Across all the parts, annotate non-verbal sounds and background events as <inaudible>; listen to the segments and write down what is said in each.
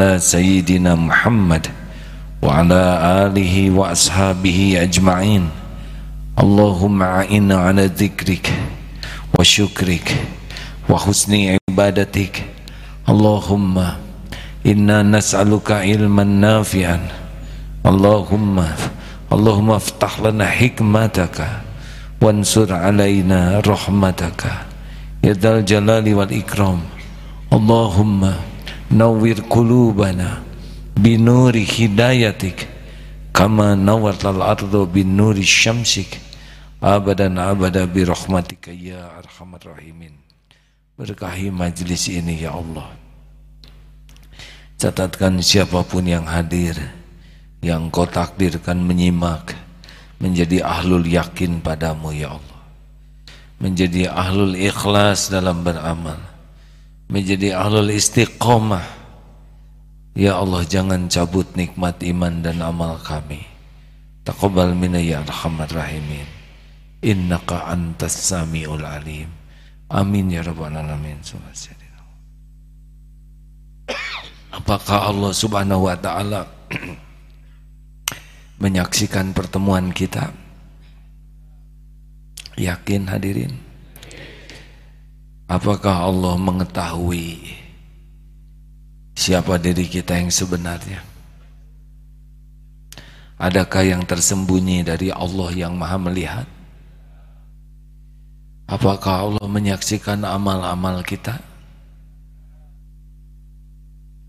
ala sayyidina Muhammad wa wa ashabihi Allahumma a'inna Allahumma inna nas'aluka ilman nafi'an. Allahumma Allahumma aftah lana hikmataka wansur alaina rahmataka. Ya dal jalali wal ikram. Allahumma nawwir qulubana binuri hidayatik kama nawwatal ardu binuri syamsik. Abadan abada bi rahmatika ya arhamar rahimin. Berkahi majlis ini ya Allah. Catatkan siapa pun yang hadir yang kau takdirkan menyimak menjadi ahlul yakin padamu ya Allah. Menjadi ahlul ikhlas dalam beramal. Menjadi ahlul istiqomah Ya Allah jangan cabut nikmat iman dan amal kami Taqabbal minna ya arhamar rahimin Innaka antas samiul alim Amin ya rabbal alamin. Apakah Allah Subhanahu wa taala menyaksikan pertemuan kita? Yakin hadirin? Apakah Allah mengetahui siapa diri kita yang sebenarnya? Adakah yang tersembunyi dari Allah yang Maha Melihat? Apakah Allah menyaksikan amal-amal kita?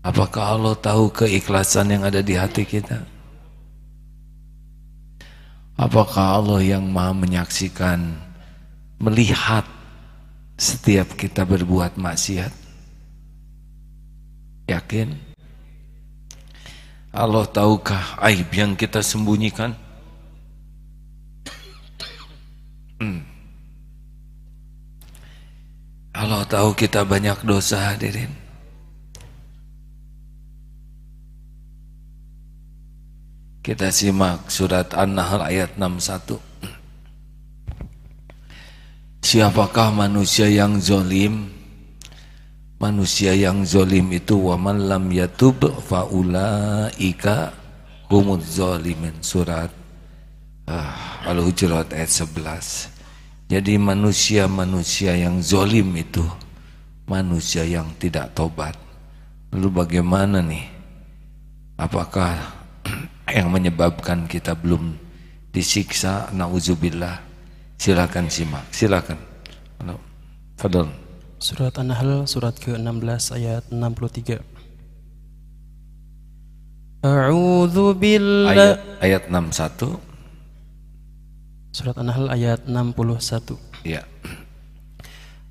Apakah Allah tahu keikhlasan yang ada di hati kita? Apakah Allah yang maha menyaksikan, melihat setiap kita berbuat maksiat? Yakin? Allah tahukah aib yang kita sembunyikan? Hmm. Allah tahu kita banyak dosa hadirin Kita simak surat An-Nahl ayat 61 Siapakah manusia yang zolim Manusia yang zolim itu Waman lam yatub faulaika humud zolimin Surat uh, Al-Hujurat ayat 11 jadi manusia-manusia yang zolim itu manusia yang tidak tobat. Lalu bagaimana nih? Apakah <clears throat> yang menyebabkan kita belum disiksa? Nauzubillah. Silakan simak. Silakan. Fadol. Surat An-Nahl surat ke-16 ayat 63. A'udzu billahi ayat, ayat 61 Surat An-Nahl ayat 61. Ya.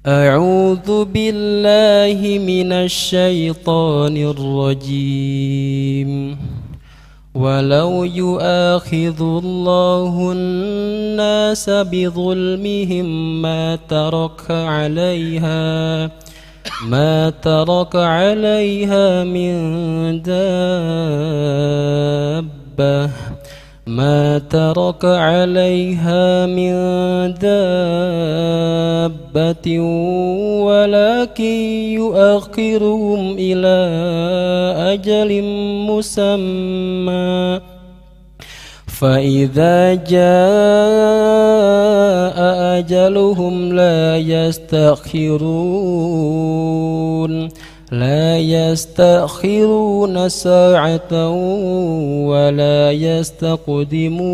أعوذ بالله من الشيطان الرجيم ولو يؤاخذ الله الناس بظلمهم ما ترك عليها ما ترك عليها من دابة. ما ترك عليها من دابة ولكن يؤخرهم إلى أجل مسمى. فإذا جاء أجلهم لا يستأخرون. لا يستأخرون ساعة ولا يستقدمون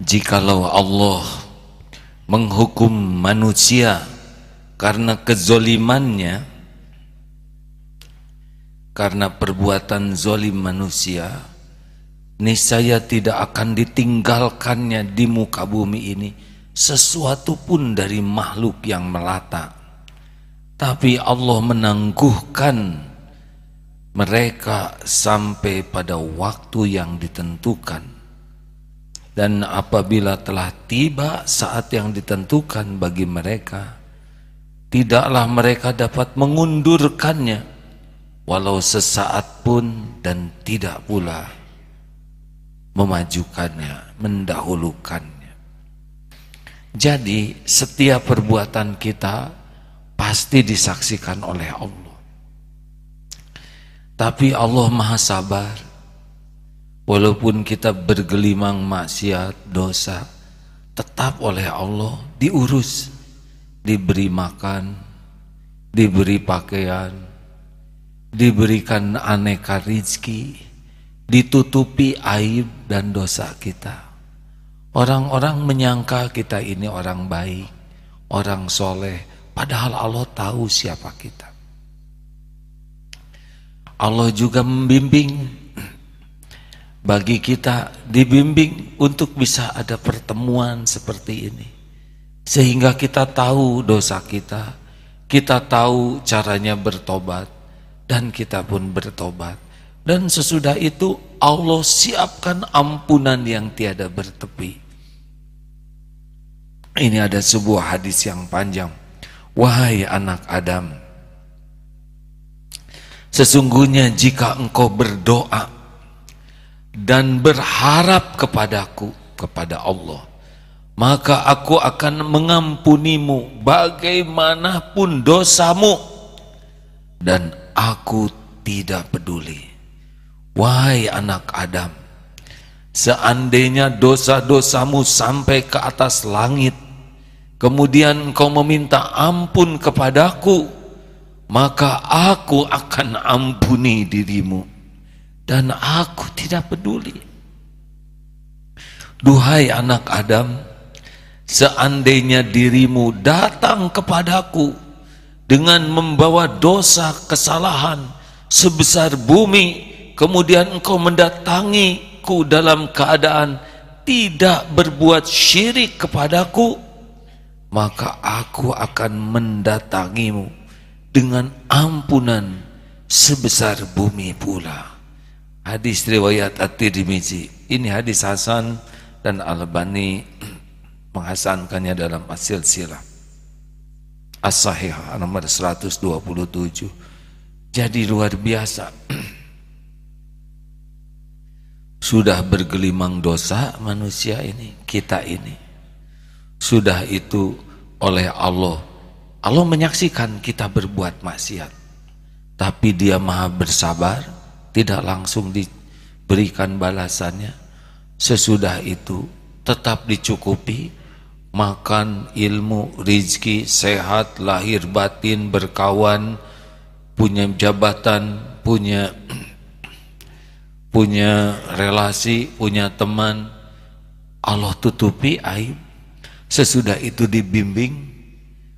Jikalau Allah menghukum manusia karena kezolimannya karena perbuatan zolim manusia niscaya tidak akan ditinggalkannya di muka bumi ini sesuatu pun dari makhluk yang melata tapi Allah menangguhkan mereka sampai pada waktu yang ditentukan. Dan apabila telah tiba saat yang ditentukan bagi mereka, tidaklah mereka dapat mengundurkannya walau sesaat pun dan tidak pula memajukannya, mendahulukannya. Jadi setiap perbuatan kita pasti disaksikan oleh Allah. Tapi Allah maha sabar. Walaupun kita bergelimang maksiat, dosa, tetap oleh Allah diurus, diberi makan, diberi pakaian, diberikan aneka rizki, ditutupi aib dan dosa kita. Orang-orang menyangka kita ini orang baik, orang soleh, padahal Allah tahu siapa kita. Allah juga membimbing bagi kita dibimbing untuk bisa ada pertemuan seperti ini. Sehingga kita tahu dosa kita kita tahu caranya bertobat dan kita pun bertobat. Dan sesudah itu Allah siapkan ampunan yang tiada bertepi. Ini ada sebuah hadis yang panjang wahai anak Adam sesungguhnya jika engkau berdoa dan berharap kepadaku kepada Allah maka aku akan mengampunimu bagaimanapun dosamu. Dan aku tidak peduli. Wahai anak Adam seandainya dosa-dosamu sampai ke atas langit kemudian engkau meminta ampun kepadaku maka aku akan ampuni dirimu dan aku tidak peduli. Duhai anak Adam, seandainya dirimu datang kepadaku dengan membawa dosa kesalahan sebesar bumi, kemudian engkau mendatangiku dalam keadaan tidak berbuat syirik kepadaku, maka aku akan mendatangimu dengan ampunan sebesar bumi pula. Hadis riwayat At-Tirmizi. Ini hadis Hasan dan Al-Bani <clears throat> menghasankannya dalam hasil silah. As-Sahih nomor 127. Jadi luar biasa. <clears throat> Sudah bergelimang dosa manusia ini, kita ini. Sudah itu oleh Allah. Allah menyaksikan kita berbuat maksiat. Tapi dia maha bersabar, tidak langsung diberikan balasannya sesudah itu tetap dicukupi makan ilmu rizki sehat lahir batin berkawan punya jabatan punya punya relasi punya teman Allah tutupi aib sesudah itu dibimbing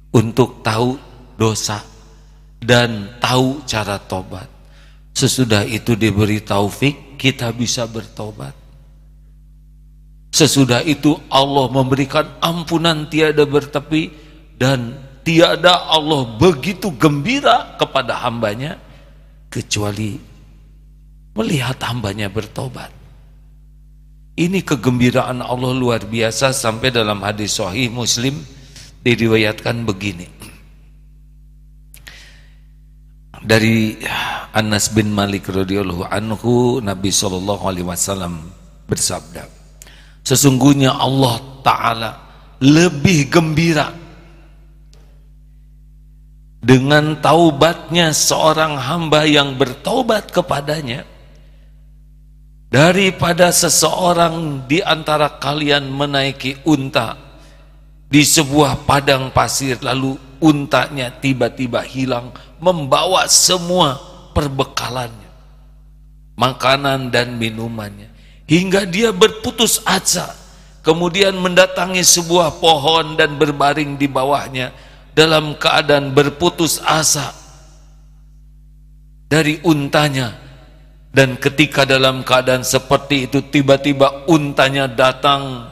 untuk tahu dosa dan tahu cara tobat Sesudah itu diberi taufik, kita bisa bertobat. Sesudah itu Allah memberikan ampunan tiada bertepi dan tiada Allah begitu gembira kepada hambanya kecuali melihat hambanya bertobat. Ini kegembiraan Allah luar biasa sampai dalam hadis sahih Muslim diriwayatkan begini. Dari Anas bin Malik radhiyallahu anhu Nabi sallallahu alaihi wasallam bersabda Sesungguhnya Allah taala lebih gembira dengan taubatnya seorang hamba yang bertobat kepadanya daripada seseorang di antara kalian menaiki unta di sebuah padang pasir lalu untanya tiba-tiba hilang membawa semua perbekalannya, makanan dan minumannya, hingga dia berputus asa, kemudian mendatangi sebuah pohon dan berbaring di bawahnya dalam keadaan berputus asa dari untanya. Dan ketika dalam keadaan seperti itu tiba-tiba untanya datang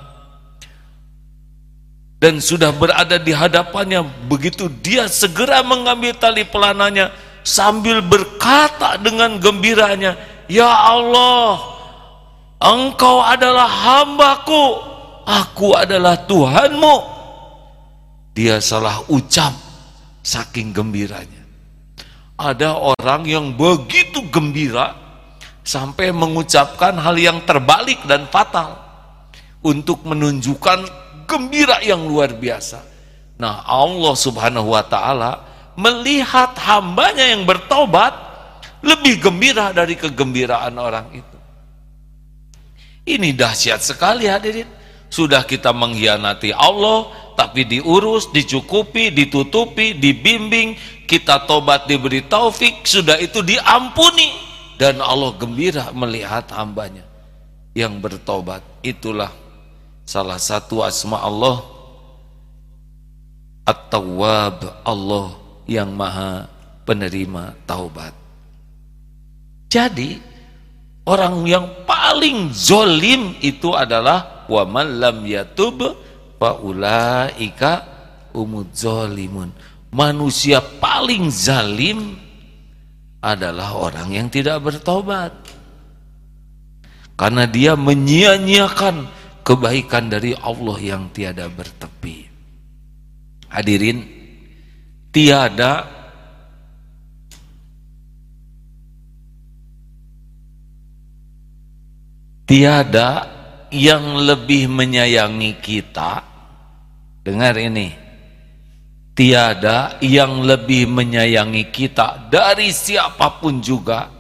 dan sudah berada di hadapannya begitu dia segera mengambil tali pelananya sambil berkata dengan gembiranya, "Ya Allah, Engkau adalah hambaku, aku adalah Tuhanmu." Dia salah ucap saking gembiranya. Ada orang yang begitu gembira sampai mengucapkan hal yang terbalik dan fatal untuk menunjukkan gembira yang luar biasa. Nah, Allah Subhanahu wa taala melihat hambanya yang bertobat lebih gembira dari kegembiraan orang itu. Ini dahsyat sekali hadirin. Sudah kita mengkhianati Allah, tapi diurus, dicukupi, ditutupi, dibimbing, kita tobat diberi taufik, sudah itu diampuni dan Allah gembira melihat hambanya yang bertobat. Itulah salah satu asma Allah At-Tawwab Allah yang maha penerima taubat. Jadi orang yang paling zolim itu adalah wa man lam yatub fa ulaika umud zolimun manusia paling zalim adalah orang yang tidak bertobat. Karena dia menyia-nyiakan kebaikan dari Allah yang tiada bertepi. Hadirin tiada tiada yang lebih menyayangi kita. Dengar ini Tiada yang lebih menyayangi kita dari siapa pun juga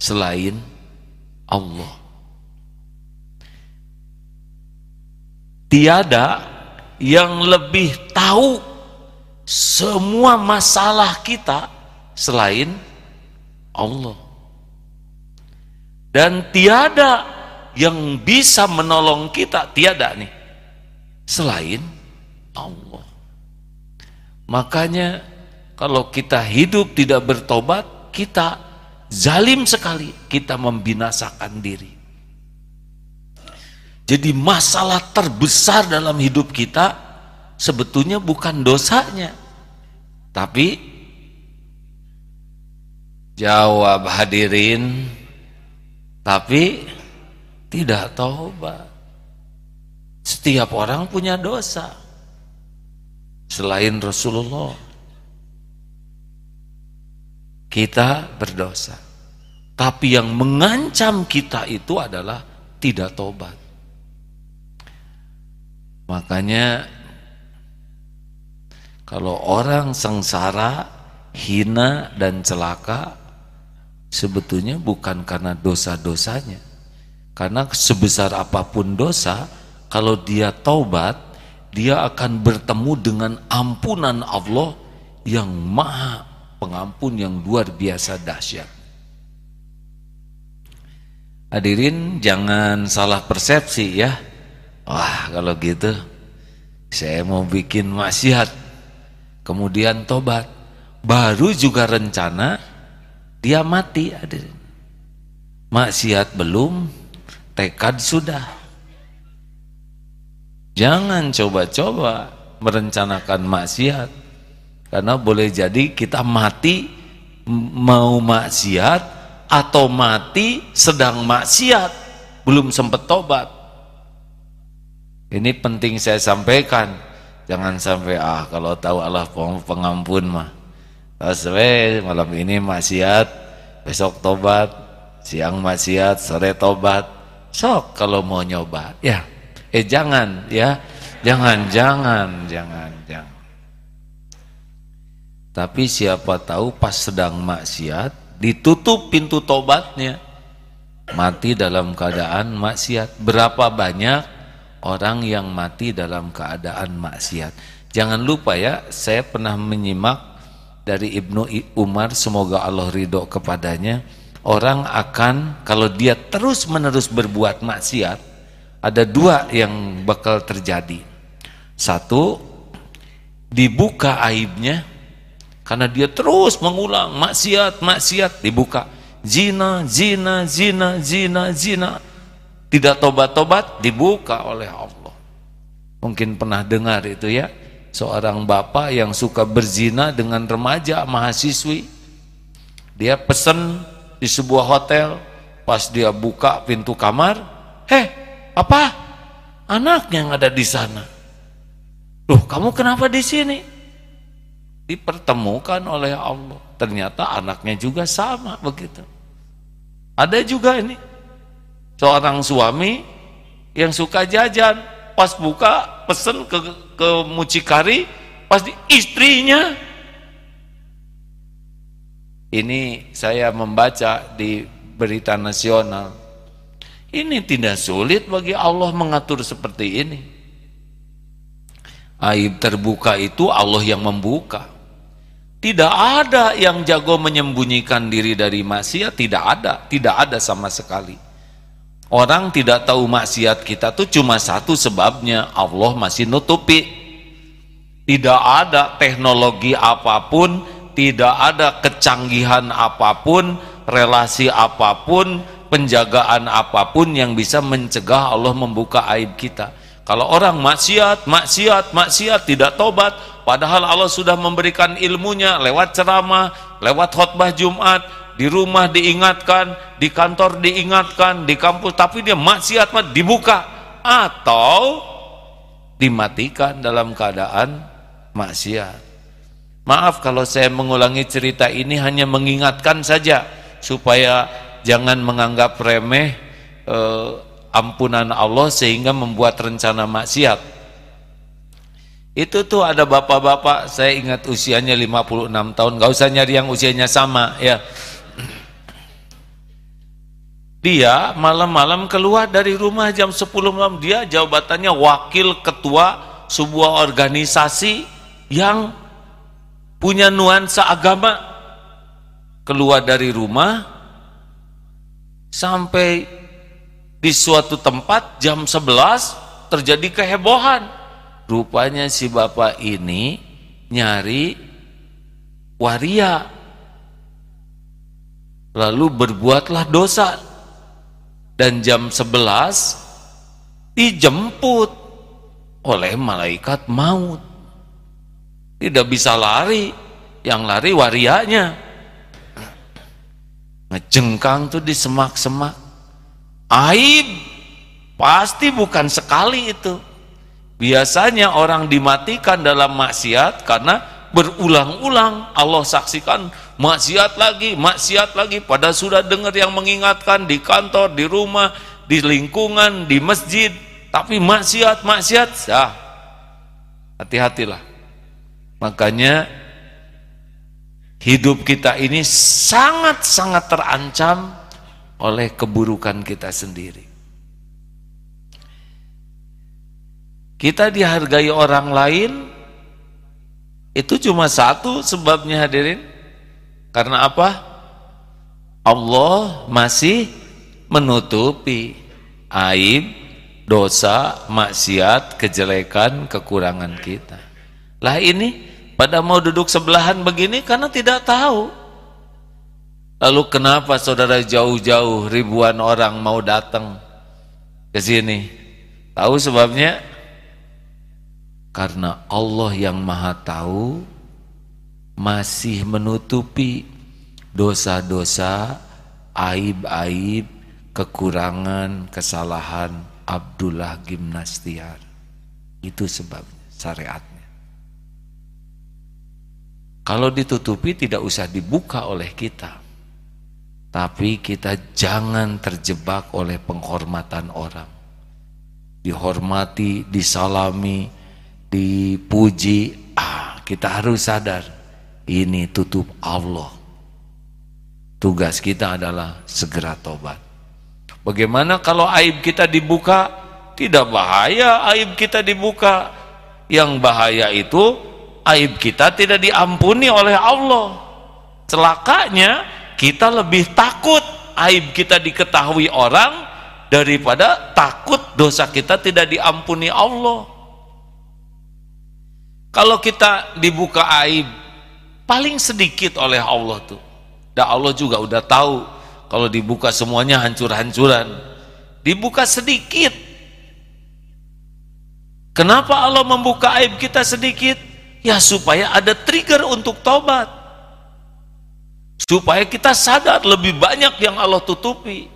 selain Allah. Tiada yang lebih tahu semua masalah kita selain Allah. Dan tiada yang bisa menolong kita, tiada nih, selain Allah. Makanya kalau kita hidup tidak bertobat, kita zalim sekali, kita membinasakan diri. Jadi masalah terbesar dalam hidup kita sebetulnya bukan dosanya, tapi jawab hadirin, tapi tidak tobat. Setiap orang punya dosa selain Rasulullah. Kita berdosa. Tapi yang mengancam kita itu adalah tidak tobat. Makanya kalau orang sengsara, hina dan celaka sebetulnya bukan karena dosa-dosanya. Karena sebesar apa pun dosa, kalau dia taubat, dia akan bertemu dengan ampunan Allah yang maha pengampun yang luar biasa dahsyat. Hadirin jangan salah persepsi ya. Wah kalau gitu saya mau bikin maksiat kemudian tobat baru juga rencana dia mati hadirin. Maksiat belum tekad sudah Jangan coba-coba merencanakan maksiat. Karena boleh jadi kita mati mau maksiat atau mati sedang maksiat, belum sempat tobat. Ini penting saya sampaikan. Jangan sampai ah kalau tahu Allah pengampun mah. Sesuai malam ini maksiat, besok tobat, siang maksiat, sore tobat. Sok kalau mau nyoba, ya Eh jangan ya. Jangan, jangan, jangan, jangan. Tapi siapa tahu pas sedang maksiat ditutup pintu tobatnya. Mati dalam keadaan maksiat. Berapa banyak orang yang mati dalam keadaan maksiat. Jangan lupa ya, saya pernah menyimak dari Ibnu Umar semoga Allah ridho kepadanya. Orang akan kalau dia terus-menerus berbuat maksiat ada dua yang bakal terjadi. Satu, dibuka aibnya karena dia terus mengulang maksiat, maksiat dibuka. Zina, zina, zina, zina, zina. Tidak tobat-tobat dibuka oleh Allah. Mungkin pernah dengar itu ya. Seorang bapak yang suka berzina dengan remaja mahasiswi. Dia pesan di sebuah hotel, pas dia buka pintu kamar, "Heh, apa? Anaknya yang ada di sana. Loh, kamu kenapa di sini? Dipertemukan oleh Allah. Ternyata anaknya juga sama begitu. Ada juga ini seorang suami yang suka jajan, pas buka pesen ke ke mucikari, pas di istrinya Ini saya membaca di berita nasional. Ini tidak sulit bagi Allah mengatur seperti ini. Aib terbuka itu Allah yang membuka. Tidak ada yang jago menyembunyikan diri dari maksiat, tidak ada, tidak ada sama sekali. Orang tidak tahu maksiat kita tuh cuma satu sebabnya Allah masih nutupi. Tidak ada teknologi apa pun, tidak ada kecanggihan apa pun, relasi apa pun, penjagaan apa pun yang bisa mencegah Allah membuka aib kita. Kalau orang maksiat, maksiat, maksiat tidak tobat, Padahal Allah sudah memberikan ilmunya lewat ceramah, lewat khutbah Jumat, di rumah diingatkan, di kantor diingatkan, di kampus, tapi dia maksiat mat dibuka atau dimatikan dalam keadaan maksiat. Maaf kalau saya mengulangi cerita ini hanya mengingatkan saja supaya jangan menganggap remeh eh, ampunan Allah sehingga membuat rencana maksiat. Itu tuh ada bapak-bapak, saya ingat usianya 56 tahun, gak usah nyari yang usianya sama ya. Dia malam-malam keluar dari rumah jam 10 malam, dia jabatannya wakil ketua sebuah organisasi yang punya nuansa agama. Keluar dari rumah sampai di suatu tempat jam 11 terjadi kehebohan Rupanya si bapak ini nyari waria. Lalu berbuatlah dosa. Dan jam 11 dijemput oleh malaikat maut. Tidak bisa lari, yang lari warianya. Ngejengkang tuh di semak-semak. Aib pasti bukan sekali itu Biasanya orang dimatikan dalam maksiat karena berulang-ulang Allah saksikan maksiat lagi, maksiat lagi. Pada sudah dengar yang mengingatkan di kantor, di rumah, di lingkungan, di masjid. Tapi maksiat, maksiat, sah. Hati-hatilah. Makanya hidup kita ini sangat-sangat terancam oleh keburukan kita sendiri. Kita dihargai orang lain itu cuma satu sebabnya hadirin. Karena apa? Allah masih menutupi aib, dosa, maksiat, kejelekan, kekurangan kita. Lah ini pada mau duduk sebelahan begini karena tidak tahu. Lalu kenapa saudara jauh-jauh ribuan orang mau datang ke sini? Tahu sebabnya? Karena Allah yang maha tahu masih menutupi dosa-dosa, aib-aib, kekurangan, kesalahan Abdullah Gimnastiar. Itu sebabnya syariatnya. Kalau ditutupi tidak usah dibuka oleh kita. Tapi kita jangan terjebak oleh penghormatan orang. Dihormati, disalami, dipuji, ah kita harus sadar ini tutup Allah. Tugas kita adalah segera tobat. Bagaimana kalau aib kita dibuka? Tidak bahaya aib kita dibuka. Yang bahaya itu aib kita tidak diampuni oleh Allah. Celakanya kita lebih takut aib kita diketahui orang daripada takut dosa kita tidak diampuni Allah. Kalau kita dibuka aib paling sedikit oleh Allah tuh. Dan Allah juga udah tahu kalau dibuka semuanya hancur-hancuran. Dibuka sedikit. Kenapa Allah membuka aib kita sedikit? Ya supaya ada trigger untuk tobat. Supaya kita sadar lebih banyak yang Allah tutupi.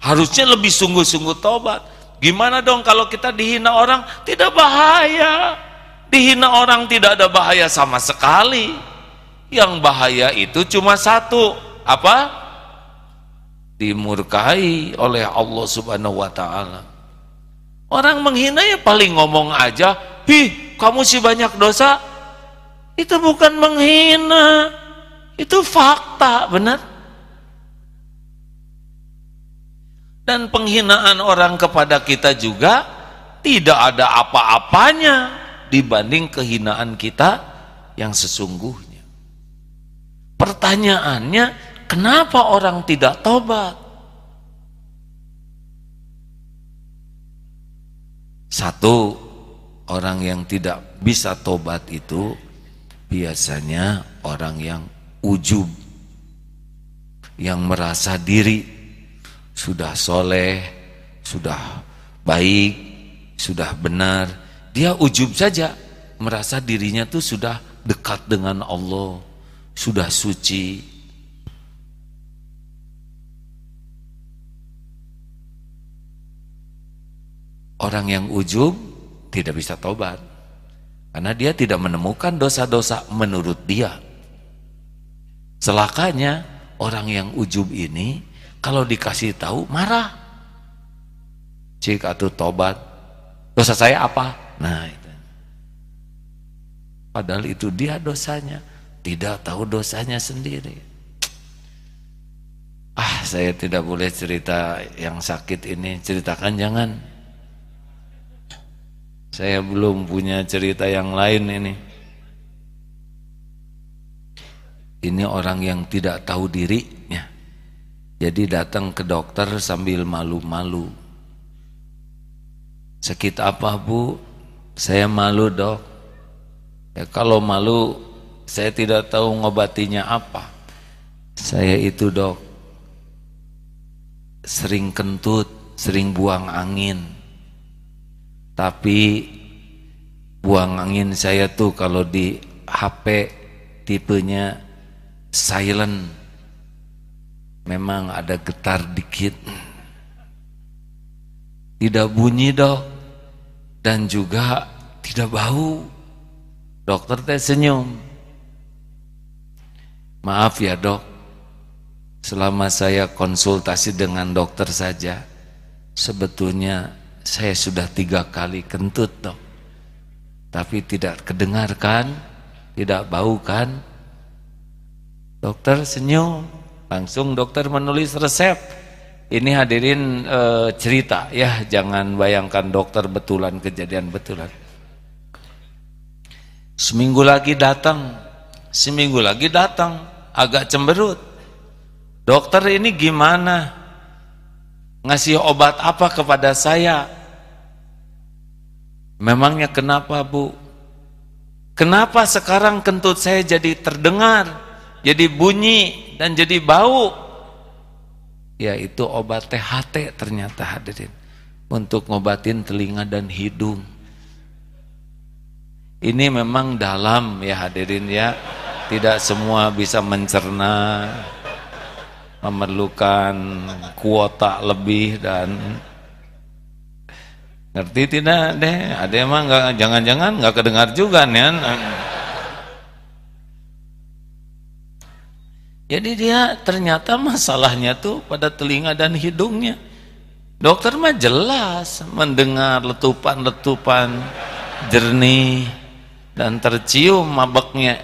Harusnya lebih sungguh-sungguh tobat. Gimana dong kalau kita dihina orang? Tidak bahaya Dihina orang tidak ada bahaya sama sekali. Yang bahaya itu cuma satu, apa? Dimurkai oleh Allah Subhanahu wa taala. Orang menghina ya paling ngomong aja, "Hi, kamu sih banyak dosa." Itu bukan menghina. Itu fakta, benar? Dan penghinaan orang kepada kita juga tidak ada apa-apanya dibanding kehinaan kita yang sesungguhnya. Pertanyaannya, kenapa orang tidak tobat? Satu, orang yang tidak bisa tobat itu biasanya orang yang ujub, yang merasa diri sudah soleh, sudah baik, sudah benar. Dia ujub saja, merasa dirinya tuh sudah dekat dengan Allah, sudah suci. Orang yang ujub tidak bisa tobat. Karena dia tidak menemukan dosa-dosa menurut dia. Celakanya orang yang ujub ini kalau dikasih tahu marah. Cik atau tobat. Dosa saya apa? Nah itu. Padahal itu dia dosanya. Tidak tahu dosanya sendiri. Ah saya tidak boleh cerita yang sakit ini. Ceritakan jangan. Saya belum punya cerita yang lain ini. Ini orang yang tidak tahu dirinya. Jadi datang ke dokter sambil malu-malu. Sakit apa bu? Saya malu dok. Ya kalau malu saya tidak tahu ngobatinya apa. Saya itu dok sering kentut, sering buang angin. Tapi buang angin saya tuh kalau di HP tipenya silent. Memang ada getar dikit. Tidak bunyi dok. Dan juga tidak bau. Dokter teh senyum. Maaf ya dok. Selama saya konsultasi dengan dokter saja sebetulnya saya sudah tiga kali kentut dok tapi tidak kedengarkan tidak bau kan dokter senyum Langsung dokter menulis resep. Ini hadirin e, cerita ya, jangan bayangkan dokter betulan kejadian betulan. Seminggu lagi datang, seminggu lagi datang, agak cemberut. Dokter ini gimana? Ngasih obat apa kepada saya? Memangnya kenapa bu? Kenapa sekarang kentut saya jadi terdengar? jadi bunyi dan jadi bau ya itu obat THT ternyata hadirin untuk ngobatin telinga dan hidung ini memang dalam ya hadirin ya tidak semua bisa mencerna memerlukan kuota lebih dan ngerti tidak deh ada emang nggak jangan-jangan nggak kedengar juga nih Jadi dia ternyata masalahnya tuh pada telinga dan hidungnya. Dokter mah jelas mendengar letupan-letupan jernih dan tercium mabeknya.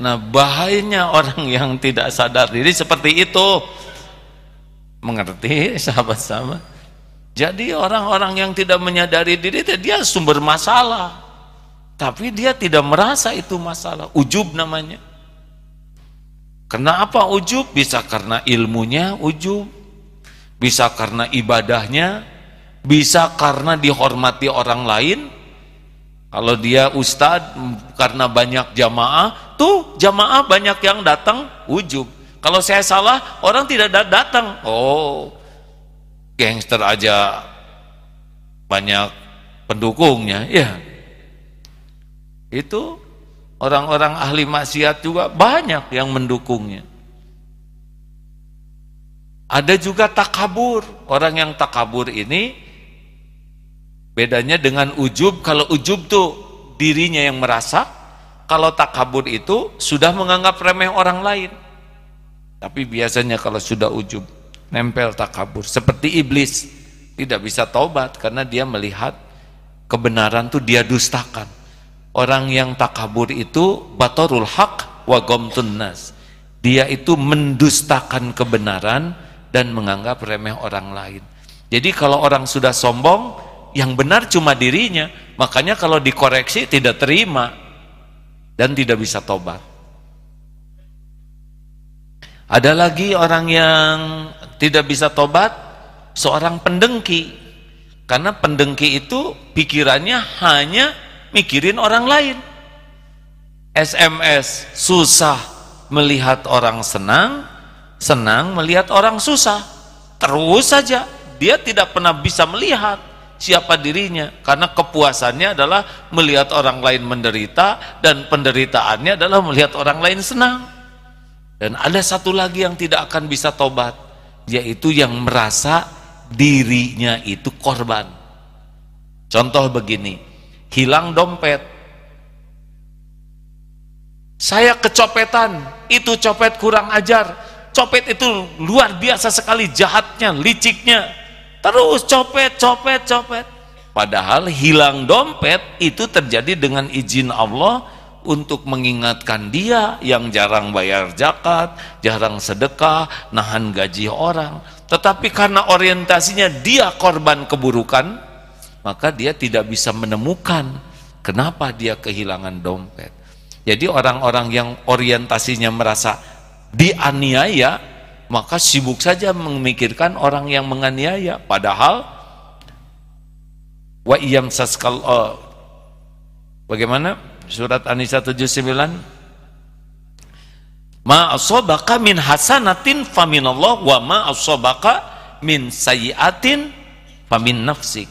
Nah bahayanya orang yang tidak sadar diri seperti itu. Mengerti <laughs> sahabat-sahabat? Jadi orang-orang yang tidak menyadari diri dia sumber masalah. Tapi dia tidak merasa itu masalah. Ujub namanya. Kenapa ujub? Bisa karena ilmunya ujub, bisa karena ibadahnya, bisa karena dihormati orang lain. Kalau dia ustad karena banyak jamaah, tuh jamaah banyak yang datang ujub. Kalau saya salah, orang tidak datang. Oh, gangster aja banyak pendukungnya, ya. Itu Orang-orang ahli maksiat juga banyak yang mendukungnya. Ada juga takabur. Orang yang takabur ini bedanya dengan ujub. Kalau ujub tuh dirinya yang merasa, kalau takabur itu sudah menganggap remeh orang lain. Tapi biasanya kalau sudah ujub, nempel takabur. Seperti iblis, tidak bisa taubat karena dia melihat kebenaran tuh dia dustakan. Orang yang takabur itu batorul haq wa ghamtun nas. Dia itu mendustakan kebenaran dan menganggap remeh orang lain. Jadi kalau orang sudah sombong, yang benar cuma dirinya. Makanya kalau dikoreksi tidak terima dan tidak bisa tobat. Ada lagi orang yang tidak bisa tobat, seorang pendengki. Karena pendengki itu pikirannya hanya mikirin orang lain. SMS susah melihat orang senang, senang melihat orang susah. Terus saja dia tidak pernah bisa melihat siapa dirinya karena kepuasannya adalah melihat orang lain menderita dan penderitaannya adalah melihat orang lain senang. Dan ada satu lagi yang tidak akan bisa tobat, yaitu yang merasa dirinya itu korban. Contoh begini, hilang dompet. Saya kecopetan, itu copet kurang ajar. Copet itu luar biasa sekali jahatnya, liciknya. Terus copet, copet, copet. Padahal hilang dompet itu terjadi dengan izin Allah untuk mengingatkan dia yang jarang bayar zakat, jarang sedekah, nahan gaji orang. Tetapi karena orientasinya dia korban keburukan, maka dia tidak bisa menemukan kenapa dia kehilangan dompet. Jadi orang-orang yang orientasinya merasa dianiaya, maka sibuk saja memikirkan orang yang menganiaya. Padahal wa iyam saskal uh, bagaimana surat An-Nisa 79 Ma asabaka min hasanatin faminallah wa ma asabaka min sayiatin famin nafsik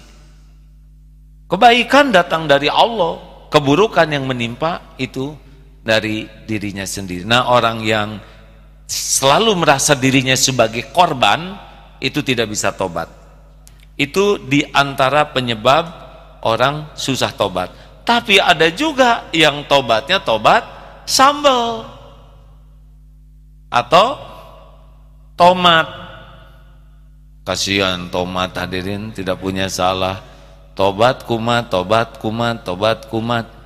Kebaikan datang dari Allah, keburukan yang menimpa itu dari dirinya sendiri. Nah, orang yang selalu merasa dirinya sebagai korban itu tidak bisa tobat. Itu di antara penyebab orang susah tobat. Tapi ada juga yang tobatnya tobat sambal atau tomat. Kasihan tomat hadirin tidak punya salah tobat kumat, tobat kumat, tobat kumat.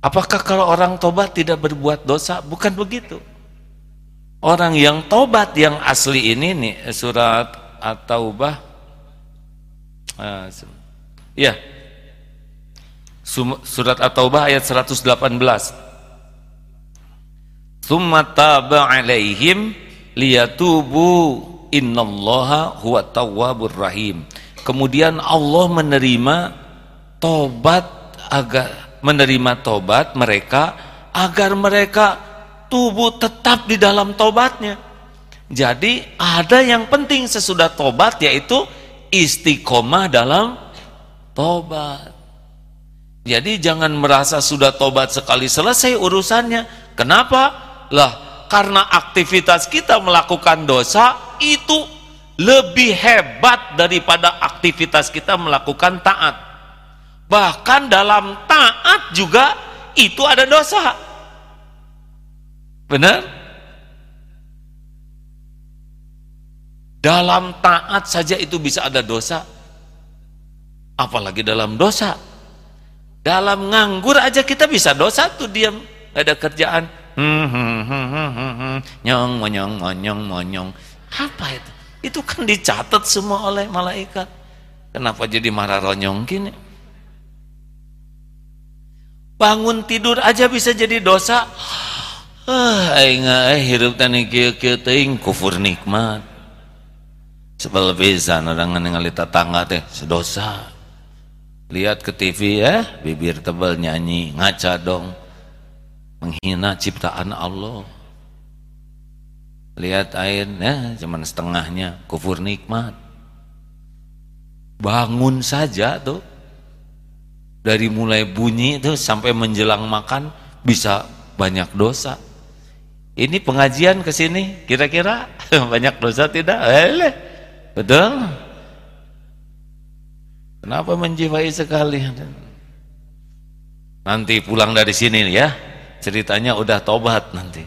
Apakah kalau orang tobat tidak berbuat dosa? Bukan begitu. Orang yang tobat yang asli ini nih surat At-Taubah uh, ya surat At-Taubah ayat 118 Summa taba alaihim liyatubu innallaha huwa tawwabur rahim kemudian Allah menerima tobat agar menerima tobat mereka agar mereka tubuh tetap di dalam tobatnya jadi ada yang penting sesudah tobat yaitu istiqomah dalam tobat jadi jangan merasa sudah tobat sekali selesai urusannya kenapa? lah karena aktivitas kita melakukan dosa itu lebih hebat daripada aktivitas kita melakukan taat. Bahkan dalam taat juga itu ada dosa. Benar? Dalam taat saja itu bisa ada dosa. Apalagi dalam dosa. Dalam nganggur aja kita bisa dosa tuh diam, gak ada kerjaan. Hmm, hmm, hmm. Nyong, monyong, monyong, monyong. Apa itu? Itu kan dicatat semua oleh malaikat. Kenapa jadi marah ronyong gini? Bangun tidur aja bisa jadi dosa. Ah, eh hirup tani kieu kieu teuing kufur nikmat. Sebel pisan orang ningali tetangga teh sedosa. Lihat ke TV ya, bibir tebal nyanyi, ngaca dong. Menghina ciptaan Allah lihat air ya cuman setengahnya kufur nikmat bangun saja tuh dari mulai bunyi itu sampai menjelang makan bisa banyak dosa. Ini pengajian ke sini kira-kira <laughs> banyak dosa tidak? Eh betul? Kenapa menjiwai sekali? Nanti pulang dari sini ya ceritanya udah tobat nanti.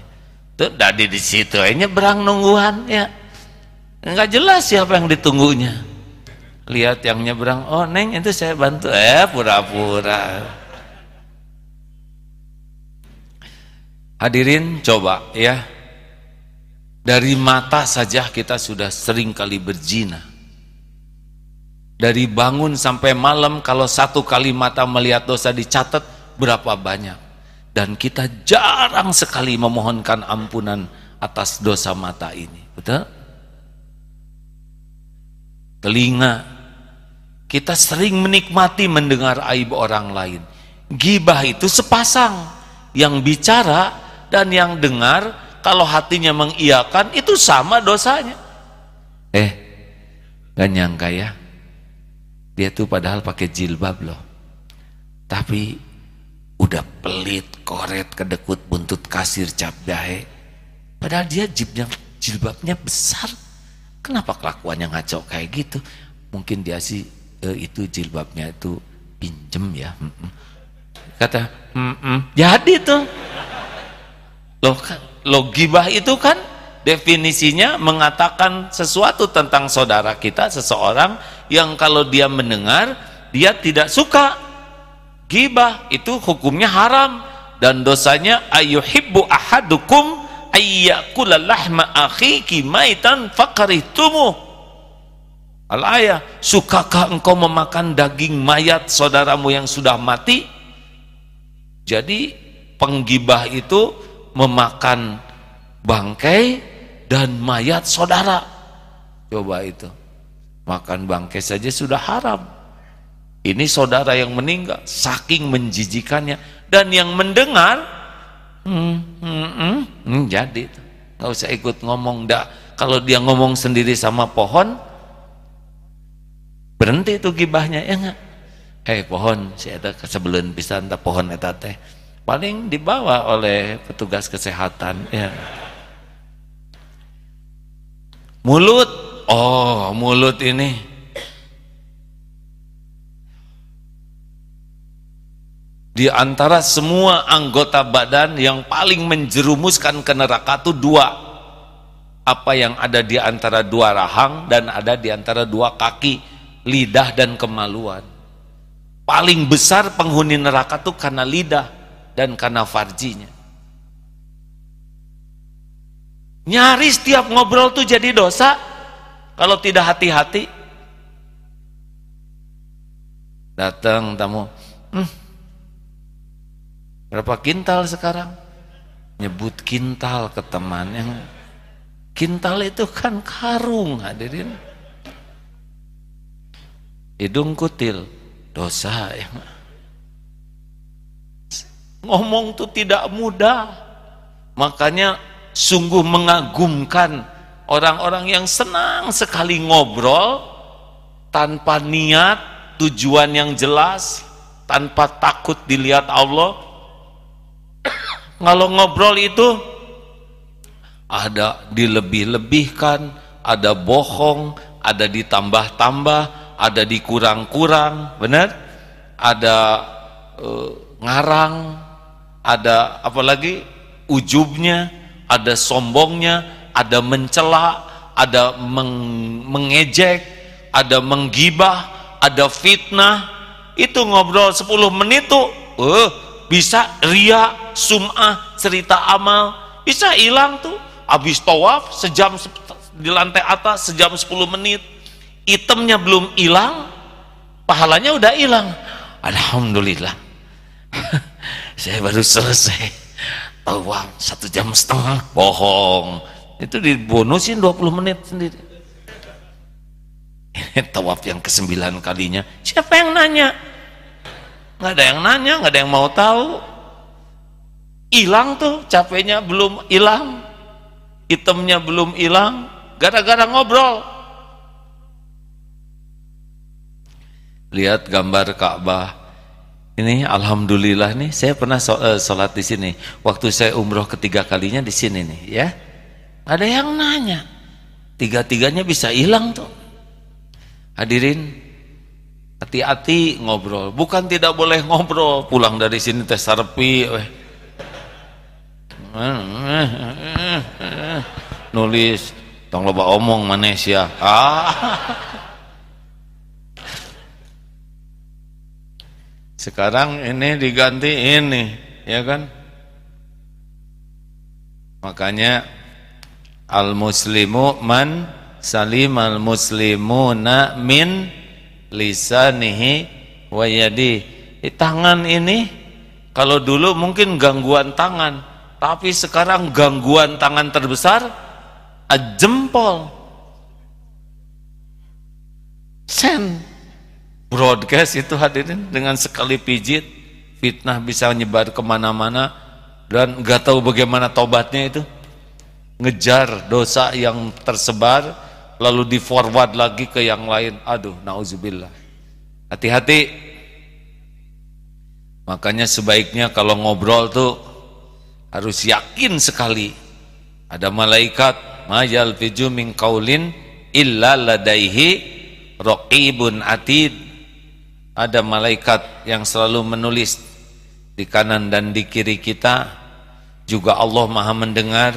Tuh dari di situ aja berang nungguan ya. Enggak jelas siapa yang ditunggunya. Lihat yang nyebrang, oh neng itu saya bantu. Eh pura-pura. Hadirin coba ya. Dari mata saja kita sudah sering kali berzina. Dari bangun sampai malam kalau satu kali mata melihat dosa dicatat berapa banyak. Dan kita jarang sekali memohonkan ampunan atas dosa mata ini. Betul? Telinga. Kita sering menikmati mendengar aib orang lain. Gibah itu sepasang. Yang bicara dan yang dengar kalau hatinya mengiyakan itu sama dosanya. Eh, gak nyangka ya. Dia tuh padahal pakai jilbab loh. Tapi udah pelit, koret, kedekut, buntut kasir, cap jahe. Padahal dia jilbabnya besar. Kenapa kelakuannya ngaco kayak gitu? Mungkin dia sih eh, itu jilbabnya itu pinjem ya. Kata, mm -mm. jadi tuh. Loh kan logibah itu kan definisinya mengatakan sesuatu tentang saudara kita seseorang yang kalau dia mendengar dia tidak suka gibah itu hukumnya haram dan dosanya ayuhibbu ahadukum ayyakula lahma akhiki maitan fakaritumu al-ayah sukakah engkau memakan daging mayat saudaramu yang sudah mati jadi penggibah itu memakan bangkai dan mayat saudara. Coba itu. Makan bangkai saja sudah haram. Ini saudara yang meninggal, saking menjijikannya. Dan yang mendengar, hmm, hmm, hmm, hmm jadi. Gak usah ikut ngomong. Dah. Kalau dia ngomong sendiri sama pohon, berhenti itu gibahnya, ya enggak? Hei pohon, si ada sebelum bisa entah pohon etate paling dibawa oleh petugas kesehatan ya mulut oh mulut ini di antara semua anggota badan yang paling menjerumuskan ke neraka itu dua. Apa yang ada di antara dua rahang dan ada di antara dua kaki lidah dan kemaluan. Paling besar penghuni neraka itu karena lidah dan karena farjinya. Nyaris tiap ngobrol tuh jadi dosa. Kalau tidak hati-hati. Datang tamu, hmm, berapa kintal sekarang? Nyebut kintal ke teman yang kintal itu kan karung hadirin. Hidung kutil, dosa ya. Ngomong itu tidak mudah. Makanya sungguh mengagumkan orang-orang yang senang sekali ngobrol tanpa niat, tujuan yang jelas, tanpa takut dilihat Allah. Kalau ngobrol itu ada dilebih-lebihkan, ada bohong, ada ditambah-tambah, ada dikurang-kurang, benar? Ada uh, ngarang, ada apalagi ujubnya, ada sombongnya, ada mencela, ada meng mengejek, ada menggibah, ada fitnah. Itu ngobrol 10 menit tuh, uh, bisa ria, sum'ah, cerita amal, bisa hilang tuh. Habis tawaf sejam di lantai atas sejam 10 menit. Itemnya belum hilang, pahalanya udah hilang. Alhamdulillah. <laughs> saya baru selesai tawaf satu jam setengah bohong itu dibonusin 20 menit sendiri <laughs> tawaf yang kesembilan kalinya siapa yang nanya nggak ada yang nanya nggak ada yang mau tahu hilang tuh capeknya belum hilang itemnya belum hilang gara-gara ngobrol lihat gambar Ka'bah ini alhamdulillah nih saya pernah eh, sholat di sini. Waktu saya umroh ketiga kalinya di sini nih ya. Ada yang nanya. Tiga-tiganya bisa hilang tuh. Hadirin hati-hati ngobrol. Bukan tidak boleh ngobrol. Pulang dari sini tes sarpi Nulis tong loba omong manesia. Ah. Sekarang ini diganti ini, ya kan? Makanya al muslimu man salim al muslimuna min lisanihi wa yadi. Tangan ini kalau dulu mungkin gangguan tangan, tapi sekarang gangguan tangan terbesar jempol. Sen broadcast itu hadirin dengan sekali pijit fitnah bisa nyebar ke mana-mana dan nggak tahu bagaimana tobatnya itu ngejar dosa yang tersebar lalu di forward lagi ke yang lain. Aduh nauzubillah. Hati-hati. Makanya sebaiknya kalau ngobrol tuh harus yakin sekali. Ada malaikat majal fiju min qaulin illa ladaihi raqibun atid. Ada malaikat yang selalu menulis di kanan dan di kiri kita. Juga Allah maha mendengar.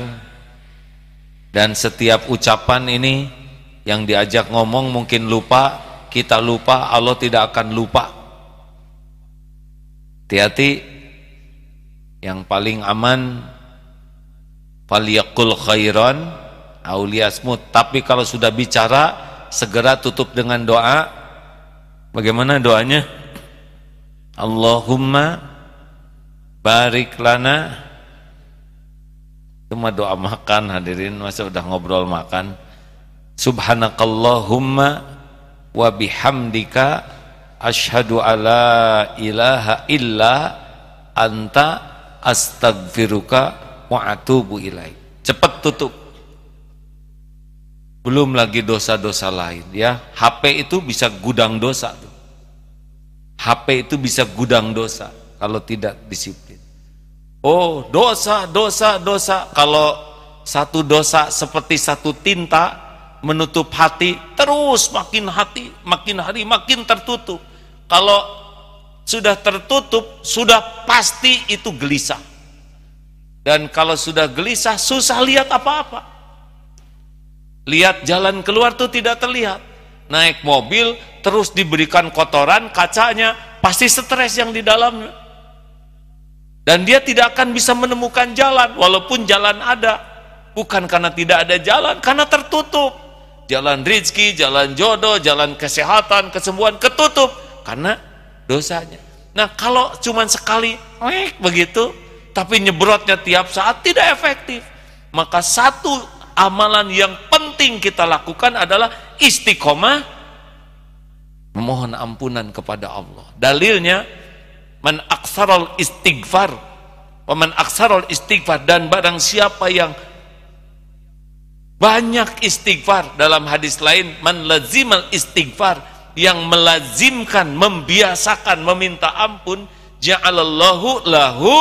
Dan setiap ucapan ini yang diajak ngomong mungkin lupa, kita lupa, Allah tidak akan lupa. Hati-hati, yang paling aman, faliyakul khairan, auliasmut. Tapi kalau sudah bicara, segera tutup dengan doa. Bagaimana doanya? Allahumma barik lana Cuma doa makan hadirin masa udah ngobrol makan. Subhanakallahumma wa bihamdika asyhadu alla ilaha illa anta astagfiruka wa atubu ilaik. Cepat tutup. Belum lagi dosa-dosa lain ya. HP itu bisa gudang dosa tuh. HP itu bisa gudang dosa kalau tidak disiplin. Oh, dosa, dosa, dosa. Kalau satu dosa seperti satu tinta menutup hati, terus makin hati, makin hari makin tertutup. Kalau sudah tertutup, sudah pasti itu gelisah. Dan kalau sudah gelisah, susah lihat apa-apa. Lihat jalan keluar tuh tidak terlihat. Naik mobil, terus diberikan kotoran, kacanya, pasti stres yang di dalamnya dan dia tidak akan bisa menemukan jalan walaupun jalan ada bukan karena tidak ada jalan karena tertutup jalan rizki, jalan jodoh, jalan kesehatan, kesembuhan ketutup. Karena dosanya. Nah kalau cuma sekali wek, begitu. Tapi nyebrotnya tiap saat tidak efektif. Maka satu amalan yang penting kita lakukan adalah istiqomah memohon ampunan kepada Allah. Dalilnya man istighfar. Man istighfar. Dan barang siapa yang banyak istighfar. Dalam hadis lain man lazimal istighfar yang melazimkan membiasakan meminta ampun ja'alallahu lahu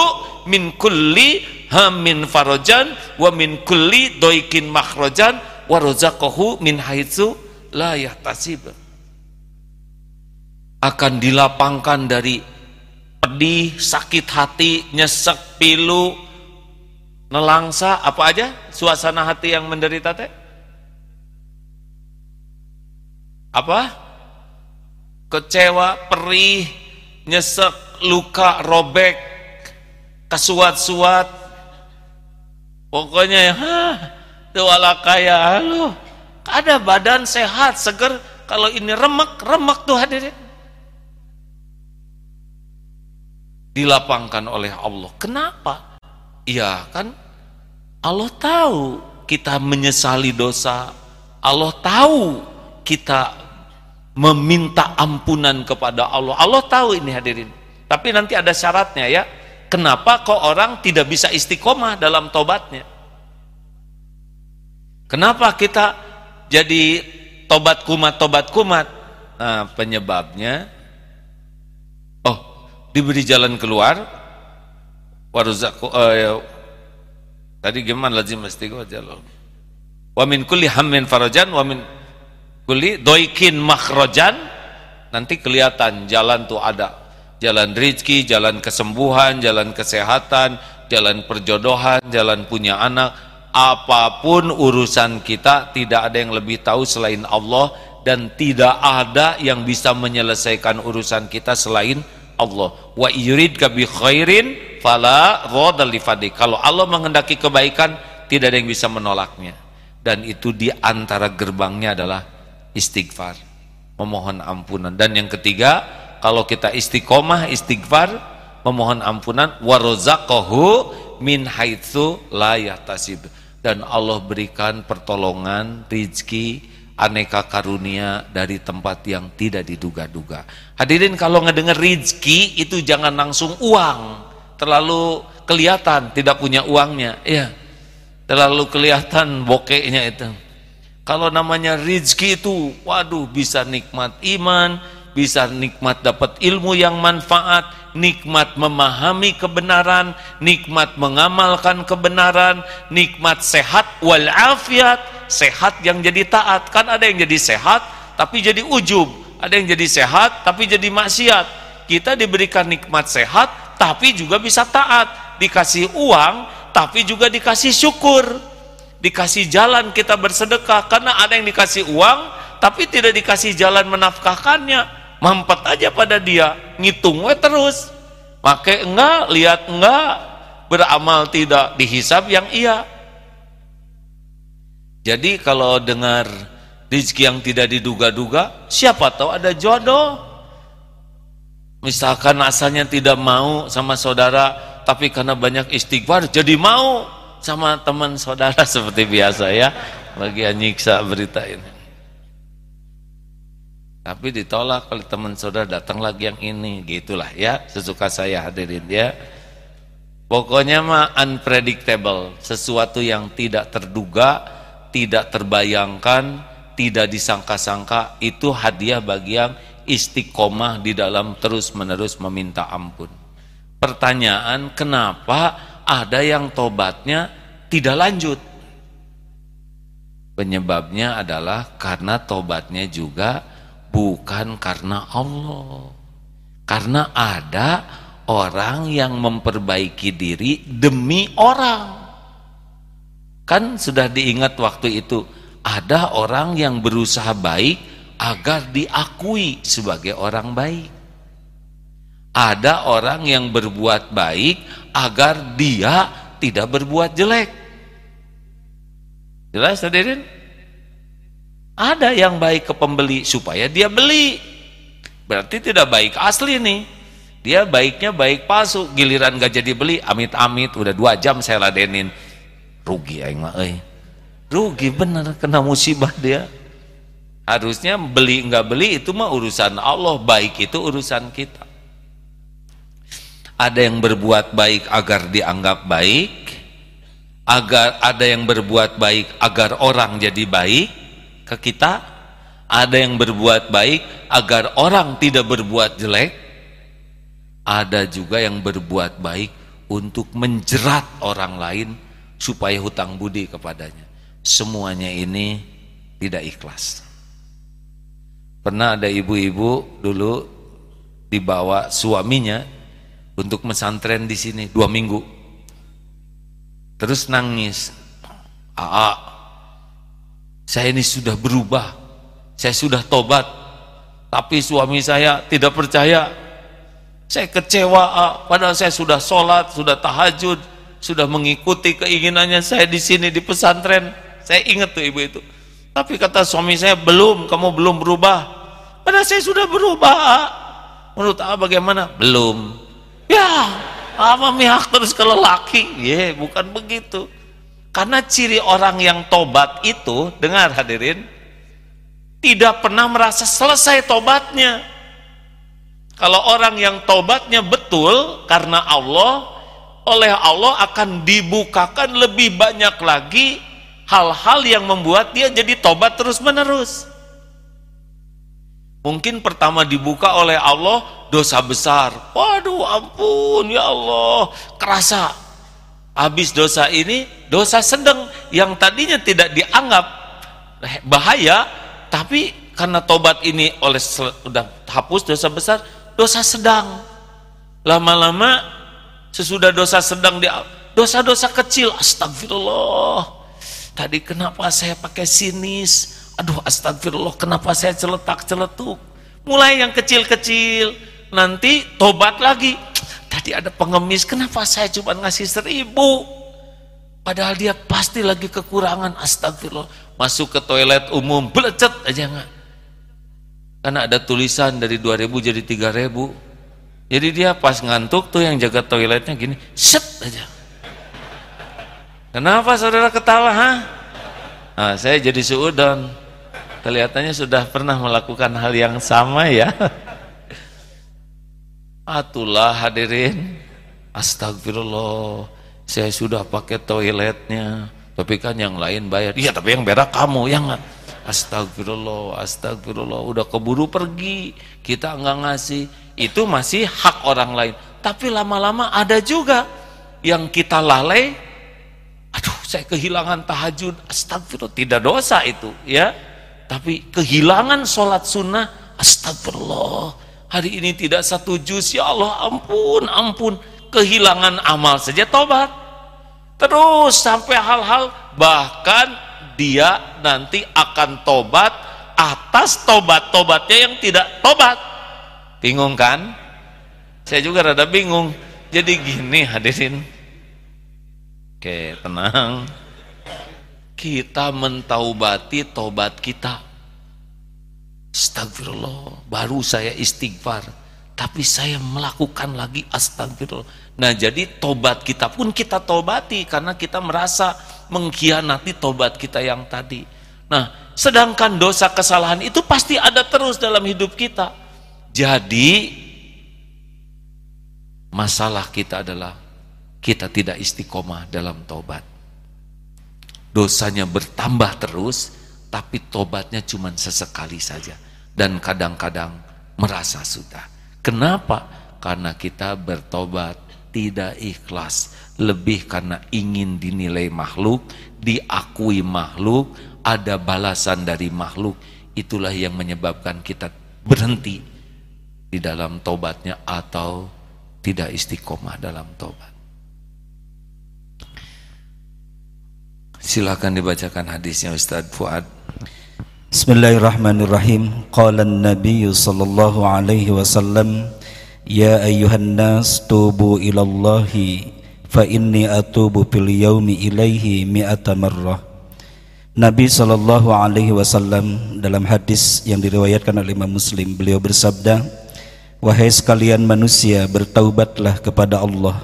min kulli hamin farajan wa min kulli doikin makhrajan wa rozaqahu min haitsu la yahtasib. Akan dilapangkan dari pedih, sakit hati, nyesek, pilu, nelangsa, apa aja suasana hati yang menderita teh? Apa? Kecewa, perih, nyesek, luka, robek, kesuat-suat. Pokoknya ya, tuala kaya lu. Ada badan sehat, seger. Kalau ini remek, remek tuh hadirin. dilapangkan oleh Allah. Kenapa? Iya kan Allah tahu kita menyesali dosa. Allah tahu kita meminta ampunan kepada Allah. Allah tahu ini hadirin. Tapi nanti ada syaratnya ya. Kenapa kok orang tidak bisa istiqomah dalam tobatnya? Kenapa kita jadi tobat kumat tobat kumat? Nah, penyebabnya diberi jalan keluar waruzaku ya, tadi gimana lazim istighfar jalan wa min kulli hammin farajan wa min kulli doikin makhrajan. Nanti kelihatan jalan tuh ada. Jalan rizki, jalan kesembuhan, jalan kesehatan, jalan perjodohan, jalan punya anak. Apa pun urusan kita tidak ada yang lebih tahu selain Allah dan tidak ada yang bisa menyelesaikan urusan kita selain Allah wa yuridka bi khairin fala ghadal li Kalau Allah menghendaki kebaikan tidak ada yang bisa menolaknya. Dan itu di antara gerbangnya adalah istighfar, memohon ampunan. Dan yang ketiga, kalau kita istiqomah, istighfar, memohon ampunan, warozaqahu min haitsu la yahtasib. Dan Allah berikan pertolongan, rizki, aneka karunia dari tempat yang tidak diduga-duga. Hadirin kalau ngedenger rizki itu jangan langsung uang, terlalu kelihatan tidak punya uangnya. Ya, terlalu kelihatan bokehnya itu. Kalau namanya rizki itu, waduh bisa nikmat iman, bisa nikmat dapat ilmu yang manfaat, nikmat memahami kebenaran, nikmat mengamalkan kebenaran, nikmat sehat walafiat, sehat yang jadi taat. Kan ada yang jadi sehat tapi jadi ujub, ada yang jadi sehat tapi jadi maksiat. Kita diberikan nikmat sehat tapi juga bisa taat, dikasih uang tapi juga dikasih syukur. Dikasih jalan kita bersedekah. Karena ada yang dikasih uang tapi tidak dikasih jalan menafkahkannya mampet aja pada dia ngitung we terus. Pakai enggak lihat enggak beramal tidak dihisap yang iya. Jadi kalau dengar rezeki yang tidak diduga-duga siapa tahu ada jodoh. Misalkan asalnya tidak mau sama saudara tapi karena banyak istighfar jadi mau sama teman saudara <laughs> seperti biasa ya. Lagi nyiksa berita ini tapi ditolak oleh teman saudara datang lagi yang ini gitulah ya sesuka saya hadirin ya. Pokoknya mah unpredictable sesuatu yang tidak terduga tidak terbayangkan tidak disangka-sangka itu hadiah bagi yang istiqomah di dalam terus menerus meminta ampun. Pertanyaan kenapa ada yang tobatnya tidak lanjut? Penyebabnya adalah karena tobatnya juga bukan karena Allah karena ada orang yang memperbaiki diri demi orang kan sudah diingat waktu itu ada orang yang berusaha baik agar diakui sebagai orang baik ada orang yang berbuat baik agar dia tidak berbuat jelek. Jelas hadirin? Ada yang baik ke pembeli supaya dia beli. Berarti tidak baik asli nih. Dia baiknya baik palsu, giliran gak jadi beli, amit-amit udah dua jam saya ladenin. Rugi aing mah euy. Rugi bener kena musibah dia. Harusnya beli nggak beli itu mah urusan Allah, baik itu urusan kita ada yang berbuat baik agar dianggap baik agar ada yang berbuat baik agar orang jadi baik ke kita. Ada yang berbuat baik agar orang tidak berbuat jelek. Ada juga yang berbuat baik untuk menjerat orang lain supaya hutang budi kepadanya. Semuanya ini tidak ikhlas. Pernah ada ibu-ibu dulu dibawa suaminya untuk mesantren di sini dua minggu. Terus nangis, Aa, saya ini sudah berubah, saya sudah tobat, tapi suami saya tidak percaya. Saya kecewa, padahal saya sudah sholat, sudah tahajud, sudah mengikuti keinginannya saya di sini di pesantren. Saya ingat tuh ibu itu. Tapi kata suami saya belum, kamu belum berubah. Padahal saya sudah berubah. Menurut Aa bagaimana? Belum. Ya, apa mihak terus ke lelaki? Ya, bukan begitu. Karena ciri orang yang tobat itu, dengar hadirin, tidak pernah merasa selesai tobatnya. Kalau orang yang tobatnya betul karena Allah, oleh Allah akan dibukakan lebih banyak lagi hal-hal yang membuat dia jadi tobat terus-menerus. Mungkin pertama dibuka oleh Allah dosa besar. Waduh ampun ya Allah. Kerasa. Habis dosa ini dosa sedang yang tadinya tidak dianggap bahaya. Tapi karena tobat ini oleh sudah hapus dosa besar. Dosa sedang. Lama-lama sesudah dosa sedang di dosa-dosa kecil. Astagfirullah. Tadi kenapa saya pakai sinis? aduh astagfirullah kenapa saya celetak-celetuk mulai yang kecil-kecil nanti tobat lagi tadi ada pengemis kenapa saya cuma ngasih seribu Padahal dia pasti lagi kekurangan. Astagfirullah. Masuk ke toilet umum, belecet aja nggak. Karena ada tulisan dari 2000 jadi 3000. Jadi dia pas ngantuk tuh yang jaga toiletnya gini, set aja. Kenapa saudara ketawa, ha? Nah, saya jadi suudon. Kelihatannya sudah pernah melakukan hal yang sama ya. <laughs> Atulah hadirin. Astagfirullah. Saya sudah pakai toiletnya. Tapi kan yang lain bayar. Iya tapi yang berak kamu ya nggak. Astagfirullah, astagfirullah. Udah keburu pergi. Kita nggak ngasih. Itu masih hak orang lain. Tapi lama-lama ada juga yang kita lalai. Aduh saya kehilangan tahajud. Astagfirullah. Tidak dosa itu ya tapi kehilangan sholat sunnah astagfirullah hari ini tidak satu juz. Ya Allah ampun ampun. Kehilangan amal saja tobat. Terus sampai hal-hal bahkan dia nanti akan tobat atas tobat-tobatnya yang tidak tobat. Bingung kan? Saya juga rada bingung. Jadi gini hadirin. Oke tenang. Kita mentaubati tobat kita astagfirullah baru saya istighfar tapi saya melakukan lagi astagfirullah. Nah jadi tobat kita pun kita tobati karena kita merasa mengkhianati tobat kita yang tadi. Nah sedangkan dosa kesalahan itu pasti ada terus dalam hidup kita. Jadi masalah kita adalah kita tidak istiqomah dalam tobat. Dosanya bertambah terus, tapi tobatnya cuma sesekali saja. Dan kadang-kadang merasa sudah. Kenapa? Karena kita bertobat tidak ikhlas. Lebih karena ingin dinilai makhluk, diakui makhluk, ada balasan dari makhluk. Itulah yang menyebabkan kita berhenti di dalam tobatnya atau tidak istiqomah dalam tobat. Silakan dibacakan hadisnya Ustaz Fuad. Bismillahirrahmanirrahim. Qala an-nabiy sallallahu alaihi wasallam, "Ya ayyuhan nas tubu ila fa inni atubu fil yaumi ilaihi mi'ata marrah." Nabi sallallahu alaihi wasallam dalam hadis yang diriwayatkan oleh Imam Muslim beliau bersabda, "Wahai sekalian manusia, bertaubatlah kepada Allah."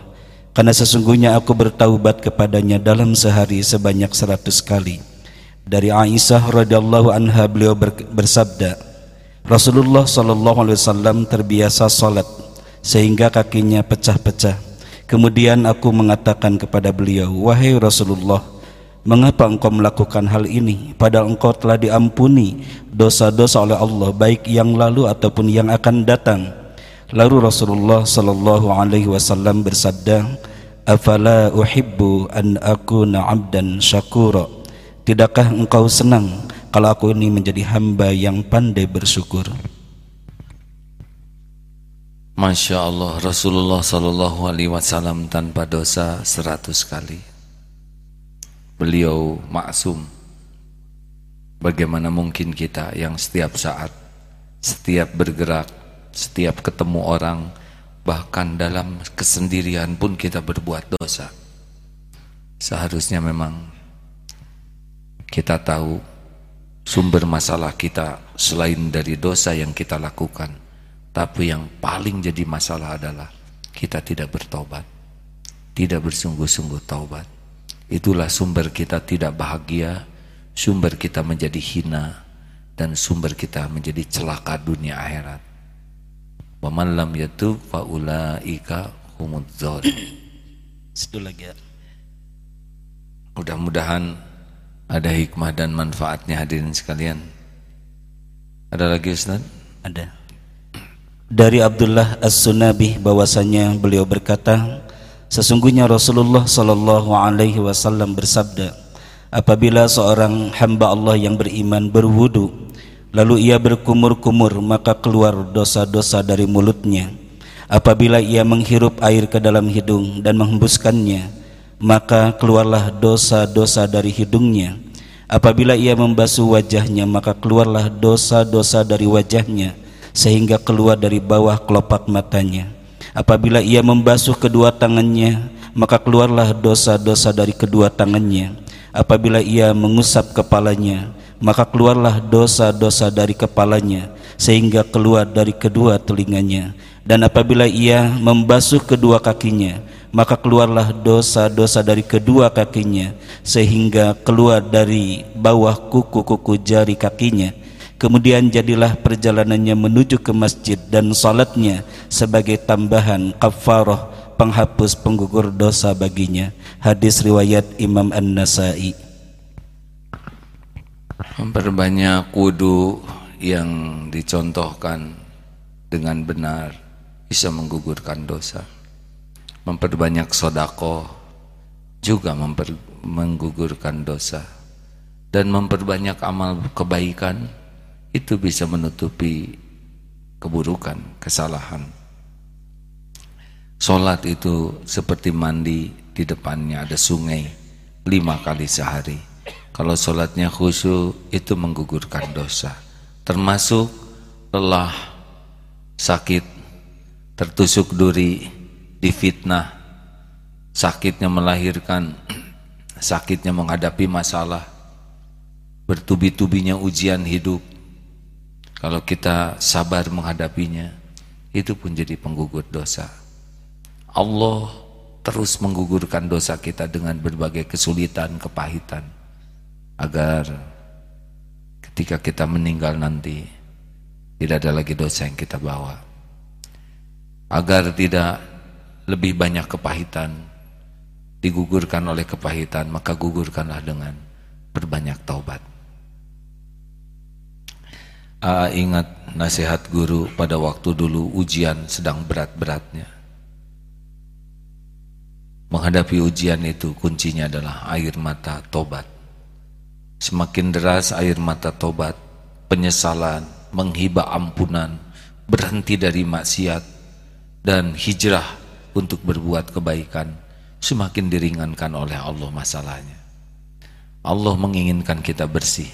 Karena sesungguhnya aku bertaubat kepadanya dalam sehari sebanyak seratus kali. Dari Aisyah radhiyallahu anha beliau bersabda, Rasulullah sallallahu alaihi wasallam terbiasa salat sehingga kakinya pecah-pecah. Kemudian aku mengatakan kepada beliau, "Wahai Rasulullah, mengapa engkau melakukan hal ini padahal engkau telah diampuni dosa-dosa oleh Allah baik yang lalu ataupun yang akan datang?" Lalu Rasulullah sallallahu alaihi wasallam bersabda, "Afala uhibbu an akuna 'abdan syakura?" Tidakkah engkau senang kalau aku ini menjadi hamba yang pandai bersyukur? Masya Allah Rasulullah Sallallahu Alaihi Wasallam tanpa dosa seratus kali Beliau maksum Bagaimana mungkin kita yang setiap saat Setiap bergerak setiap ketemu orang bahkan dalam kesendirian pun kita berbuat dosa seharusnya memang kita tahu sumber masalah kita selain dari dosa yang kita lakukan tapi yang paling jadi masalah adalah kita tidak bertobat tidak bersungguh-sungguh taubat itulah sumber kita tidak bahagia sumber kita menjadi hina dan sumber kita menjadi celaka dunia akhirat Wa man lam yatub fa ulaika humudz. Satu lagi ya. Mudah-mudahan ada hikmah dan manfaatnya hadirin sekalian. Ada lagi Ustaz? Ada. Dari Abdullah As-Sunabi bahwasanya beliau berkata, sesungguhnya Rasulullah sallallahu alaihi wasallam bersabda, apabila seorang hamba Allah yang beriman berwudu Lalu ia berkumur-kumur maka keluar dosa-dosa dari mulutnya Apabila ia menghirup air ke dalam hidung dan menghembuskannya Maka keluarlah dosa-dosa dari hidungnya Apabila ia membasuh wajahnya maka keluarlah dosa-dosa dari wajahnya Sehingga keluar dari bawah kelopak matanya Apabila ia membasuh kedua tangannya, maka keluarlah dosa-dosa dari kedua tangannya. Apabila ia mengusap kepalanya, maka keluarlah dosa-dosa dari kepalanya sehingga keluar dari kedua telinganya. Dan apabila ia membasuh kedua kakinya, maka keluarlah dosa-dosa dari kedua kakinya sehingga keluar dari bawah kuku-kuku jari kakinya Kemudian jadilah perjalanannya menuju ke masjid dan salatnya sebagai tambahan kafarah penghapus penggugur dosa baginya. Hadis riwayat Imam An-Nasai. Memperbanyak wudu yang dicontohkan dengan benar bisa menggugurkan dosa. Memperbanyak sodako juga memper, menggugurkan dosa dan memperbanyak amal kebaikan itu bisa menutupi keburukan, kesalahan. Sholat itu seperti mandi di depannya ada sungai lima kali sehari. Kalau sholatnya khusyuk itu menggugurkan dosa. Termasuk lelah, sakit, tertusuk duri, difitnah, sakitnya melahirkan, <clears throat> sakitnya menghadapi masalah, bertubi-tubinya ujian hidup, kalau kita sabar menghadapinya, itu pun jadi penggugur dosa. Allah terus menggugurkan dosa kita dengan berbagai kesulitan, kepahitan. Agar ketika kita meninggal nanti, tidak ada lagi dosa yang kita bawa. Agar tidak lebih banyak kepahitan, digugurkan oleh kepahitan, maka gugurkanlah dengan berbanyak taubat. Aa ingat nasihat guru pada waktu dulu ujian sedang berat-beratnya. Menghadapi ujian itu kuncinya adalah air mata tobat. Semakin deras air mata tobat, penyesalan, menghibah ampunan, berhenti dari maksiat, dan hijrah untuk berbuat kebaikan, semakin diringankan oleh Allah masalahnya. Allah menginginkan kita bersih.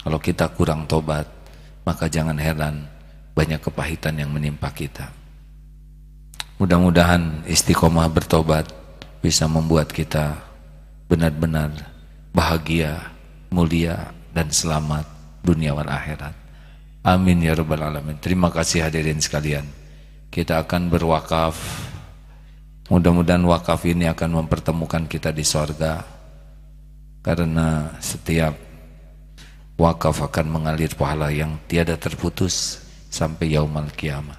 Kalau kita kurang tobat, maka jangan heran banyak kepahitan yang menimpa kita. Mudah-mudahan istiqomah bertobat bisa membuat kita benar-benar bahagia, mulia dan selamat dunia dan akhirat. Amin ya rabbal alamin. Terima kasih hadirin sekalian. Kita akan berwakaf. Mudah-mudahan wakaf ini akan mempertemukan kita di sorga. Karena setiap wakaf akan mengalir pahala yang tiada terputus sampai yaumal kiamah.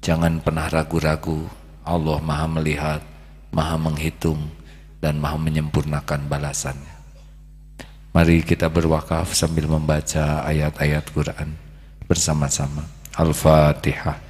Jangan pernah ragu-ragu, Allah maha melihat, maha menghitung, dan maha menyempurnakan balasannya. Mari kita berwakaf sambil membaca ayat-ayat Quran bersama-sama. Al-Fatihah.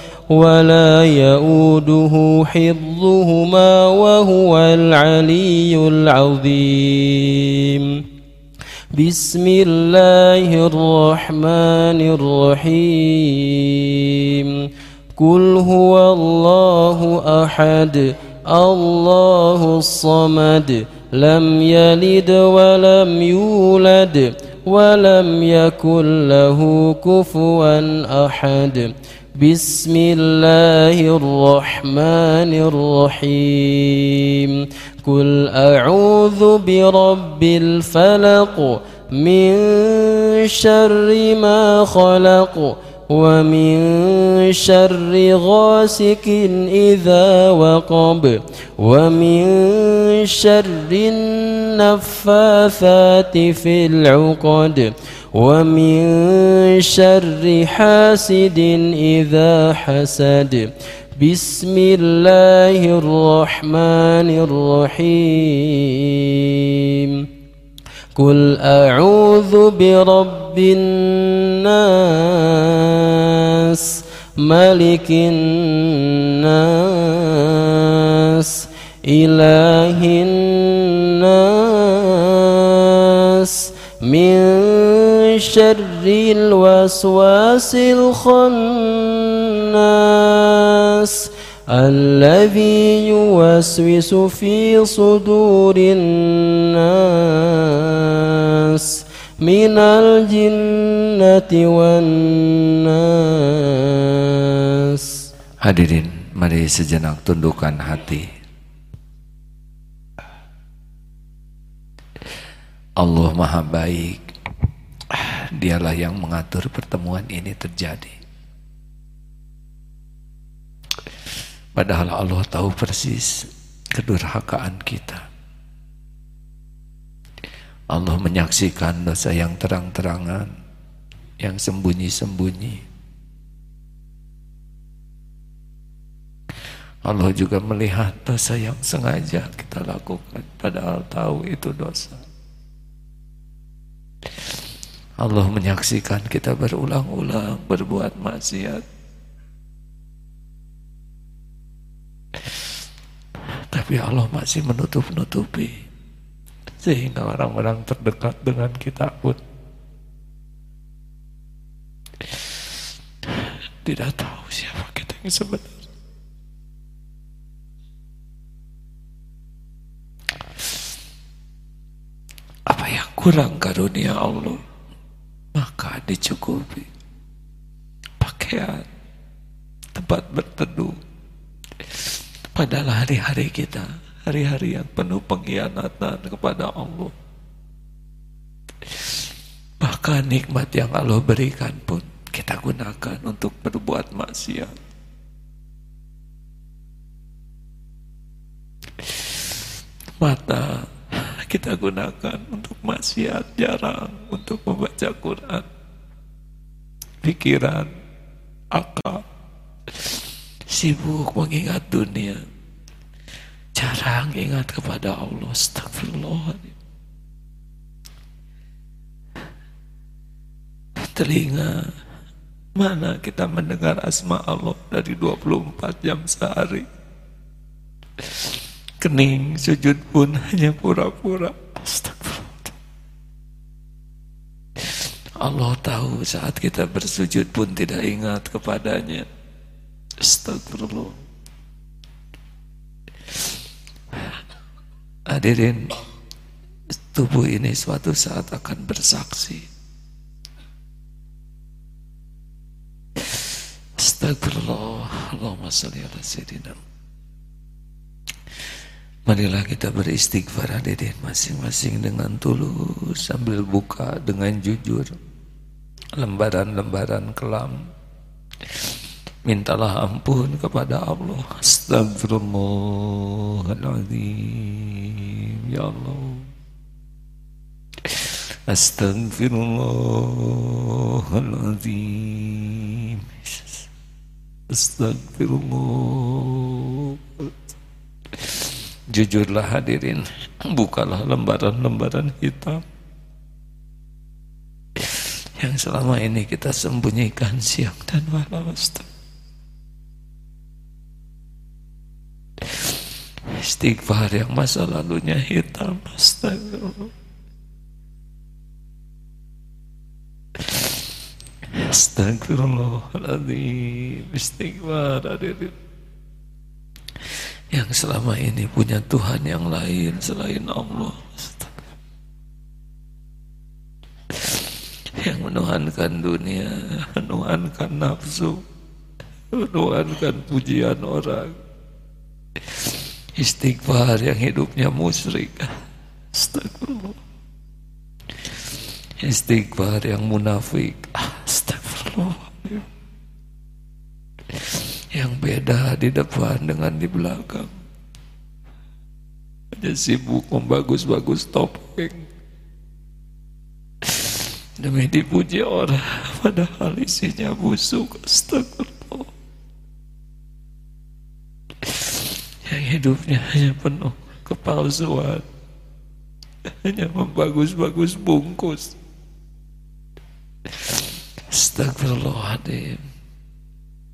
ولا يؤوده حفظهما وهو العلي العظيم. بسم الله الرحمن الرحيم. قل هو الله أحد الله الصمد لم يلد ولم يولد ولم يكن له كفوا أحد. بسم الله الرحمن الرحيم. قل أعوذ برب الفلق من شر ما خلق ومن شر غاسق إذا وقب ومن شر النفاثات في العقد ومن شر حاسد إذا حسد. بسم الله الرحمن الرحيم. قل أعوذ برب الناس ملك الناس إله الناس شر الوسواس الخناس الذي يوسوس في صدور الناس من الجنة والناس Hadirin, mari sejenak tundukkan hati. Allah Maha Baik dialah yang mengatur pertemuan ini terjadi. Padahal Allah tahu persis kedurhakaan kita. Allah menyaksikan dosa yang terang-terangan, yang sembunyi-sembunyi. Allah juga melihat dosa yang sengaja kita lakukan, padahal tahu itu dosa. Allah menyaksikan kita berulang-ulang berbuat maksiat. Tapi Allah masih menutup-nutupi sehingga orang-orang terdekat dengan kita pun tidak tahu siapa kita yang sebenarnya. Apa yang kurang karunia Allah? Maka dicukupi. Pakaian. Tempat berteduh. Padahal hari-hari kita hari-hari yang penuh pengkhianatan kepada Allah. Bahkan nikmat yang Allah berikan pun kita gunakan untuk berbuat maksiat. Mata kita gunakan untuk maksiat jarang untuk membaca Quran. Pikiran akal. Sibuk mengingat dunia. Jarang ingat kepada Allah. Astagfirullah telinga mana kita mendengar asma Allah dari 24 jam sehari kening sujud pun hanya pura-pura. Allah tahu saat kita bersujud pun tidak ingat kepadanya. Astagfirullah. Hadirin Tubuh ini suatu saat akan bersaksi. Astagfirullah. Allahumma salli ala sayyidina Marilah kita beristighfar hadirin masing-masing dengan tulus sambil buka dengan jujur lembaran-lembaran kelam. Mintalah ampun kepada Allah. Astagfirullahaladzim. Ya Allah. Astagfirullahaladzim. Astagfirullah. Jujurlah hadirin, bukalah lembaran-lembaran hitam. yang selama ini kita sembunyikan siang dan malam istighfar yang masa lalunya hitam astagfirullah. Astagfirullahaladzim. Istighfar hadirin Yang selama ini punya Tuhan yang lain Selain Allah. Yang menuhankan dunia Menuhankan nafsu Menuhankan pujian orang. Istighfar yang hidupnya musyrik. Astagfirullah. Istighfar yang munafik. Astagfirullah Yang beda di depan dengan di belakang. Hanya sibuk membagus-bagus topeng. Demi dipuji orang Padahal isinya busuk Astagfirullah. Yang hidupnya hanya penuh kepalsuan. Hanya membagus-bagus bungkus. Astagfirullahaladzim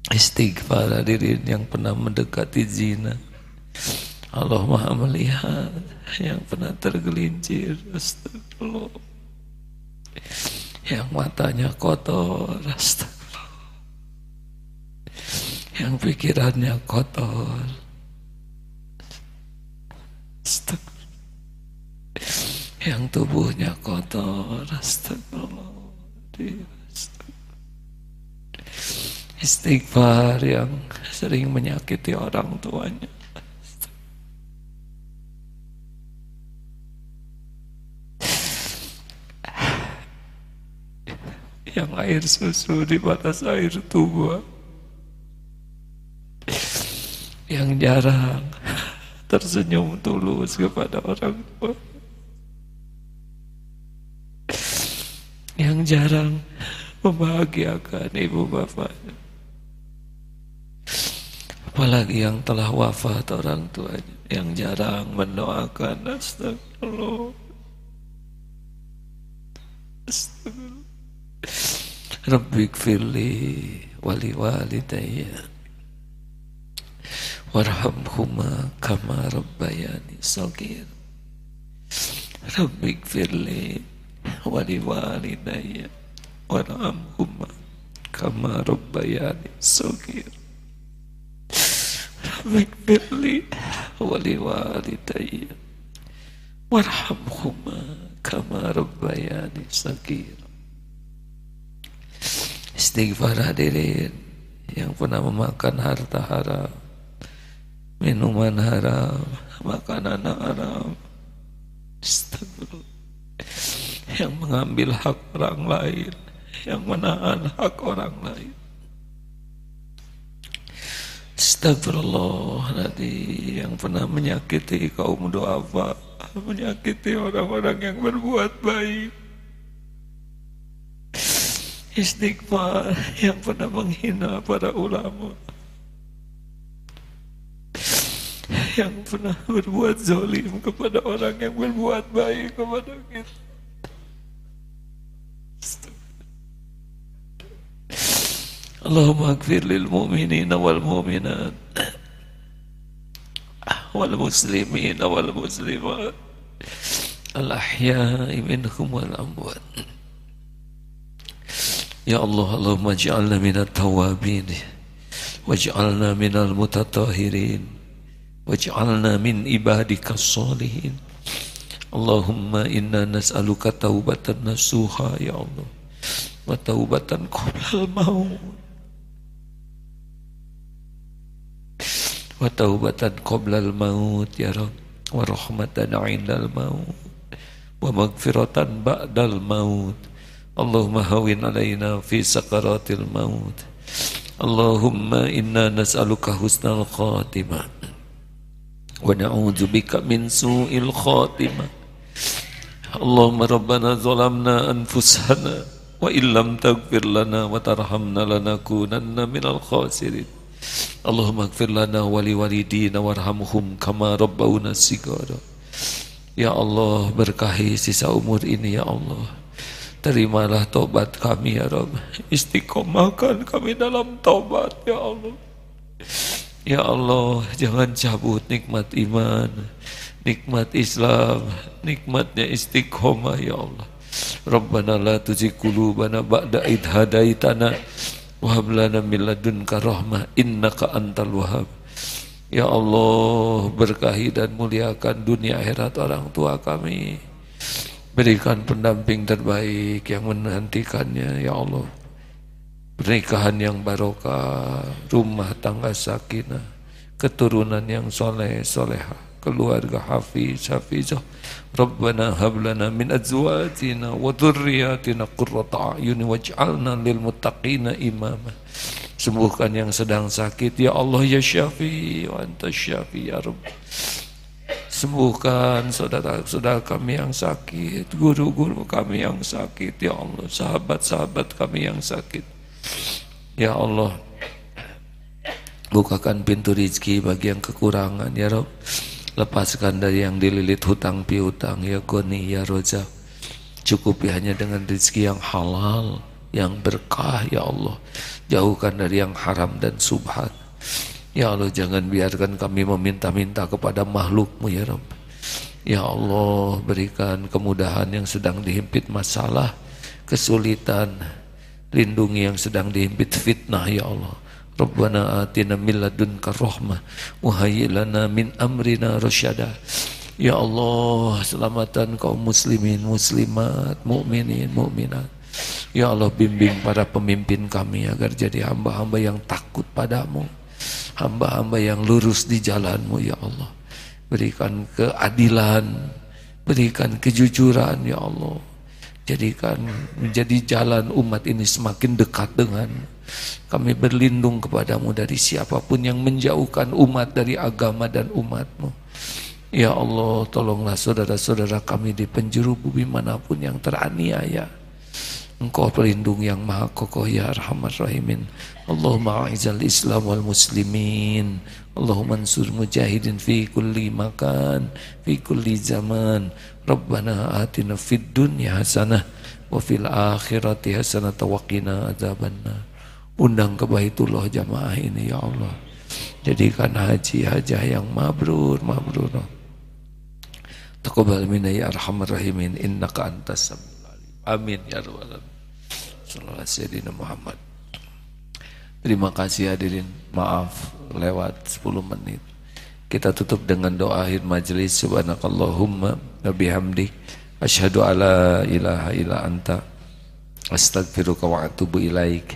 Istighfar hadirin yang pernah mendekati zina. Allah maha melihat Yang pernah tergelincir Astagfirullah. Yang matanya kotor Astagfirullah. Yang pikirannya kotor Astagfirullah. Yang tubuhnya kotor Astagfirullah Istighfar yang sering menyakiti orang tuanya. Yang air susu di batas air tua. Yang jarang tersenyum tulus kepada orang tua. yang jarang membahagiakan ibu bapaknya. Apalagi yang telah wafat orang tuanya yang jarang mendoakan astagfirullah. Astagfirullah. Rabbik firli wali walidayya warhamhuma kama rabbayani sagir. Rabbik firli waliwalidayya warhamhuma kama rabbayani saghir Rabbikfirli waliwalidayya warhamhuma kama rabbayani saghir Istighfar hadirin yang pernah memakan harta haram, minuman haram, makanan haram. Yang mengambil hak orang lain, yang menahan hak orang lain. Astagfirullah nanti yang pernah menyakiti kaum doafa, menyakiti orang-orang yang berbuat baik. Istighfar yang pernah menghina para ulama. Yang pernah berbuat zalim kepada orang yang berbuat baik kepada kita. Allahumma akfir lil mu'minina wal mu'minat wal muslimin wal muslimat al ahya'i minhum wal amwat. Ya Allah Allahumma ja'alna minat tawabin waj'alna minal mutatahirin waj'alna min ibadika salihin Allahumma inna nas'aluka taubatan nasuha ya Allah wa taubatan qoblal wa taubatan qoblal maut ya Rabb. Wa rahmatan indal maut. Wa magfiratan ba'dal maut. Allahumma hawin alaina fi sakaratil maut. Allahumma inna nas'aluka husnal khatimah. Wa na'udzu bika min su'il khatimah. Allahumma rabbana zalamna anfusana wa illam taghfir lana wa tarhamna lanakunanna minal khasirin Allahumma gfir lana wali walidina warhamhum kama rabbawna sigara. Ya Allah berkahi sisa umur ini ya Allah. Terimalah tobat kami ya Rabb. Istiqomahkan kami dalam tobat ya Allah. Ya Allah jangan cabut nikmat iman Nikmat Islam Nikmatnya istiqomah ya Allah. Rabbana la tuzigh qulubana ba'da id hadaitana wa hab lana min ladunka rahmah innaka antal wahhab Ya Allah berkahi dan muliakan dunia akhirat orang tua kami. Berikan pendamping terbaik yang menantikannya Ya Allah. Pernikahan yang barokah Rumah tangga sakinah Keturunan yang soleh soleha Keluarga hafiz hafizah. Rabbana hablana min azwajina Wa dhurriyatina qurrata a'yuni Waj'alna lil muttaqina imamah Sembuhkan yang sedang sakit Ya Allah ya syafi Wa anta syafi ya Rabb. Sembuhkan saudara-saudara kami yang sakit Guru-guru kami yang sakit Ya Allah Sahabat-sahabat kami yang sakit. Ya Allah Bukakan pintu rizki bagi yang kekurangan Ya Rabb Lepaskan dari yang dililit hutang piutang Ya Goni Ya Roja Cukupi hanya dengan rizki yang halal Yang berkah Ya Allah Jauhkan dari yang haram dan subhat. Ya Allah jangan biarkan kami meminta-minta kepada makhlukmu ya Rabb. Ya Allah berikan kemudahan yang sedang dihimpit masalah, kesulitan. Lindungi yang sedang dihimpit fitnah ya Allah. Rabbana atina min ladunka rahmah wa lana min amrina rasyada. Ya Allah, selamatan kaum muslimin, muslimat, mukminin, mukminat. Ya Allah bimbing para pemimpin kami agar jadi hamba-hamba yang takut padamu Hamba-hamba yang lurus di jalanmu ya Allah Berikan keadilan Berikan kejujuran ya Allah Jadikan menjadi jalan umat ini semakin dekat dengan Kami berlindung kepadamu dari siapa pun yang menjauhkan umat dari agama dan umatmu. Ya Allah tolonglah saudara-saudara kami di penjuru bumi mana pun yang teraniaya. Engkau pelindung yang maha kokoh ya arhamar rahimin. Allahumma a'izal islam wal muslimin. Allahumma ansur mujahidin fi kulli makan Fi kulli zaman. Rabbana atina fid dunya hasanah Wa fil akhirati hasanah tawakina azabanna Undang ke Baitullah jamaah ini ya Allah Jadikan haji hajah yang mabrur mabrur Taqabbal minna ya arhamar rahimin Innaka antas Amin ya rabbal alamin. Sallallahu Muhammad. Terima kasih hadirin. Maaf lewat 10 menit. Kita tutup dengan doa akhir majelis subhanakallahumma wa bihamdik asyhadu alla ilaha illa anta astaghfiruka wa atubu ilaik.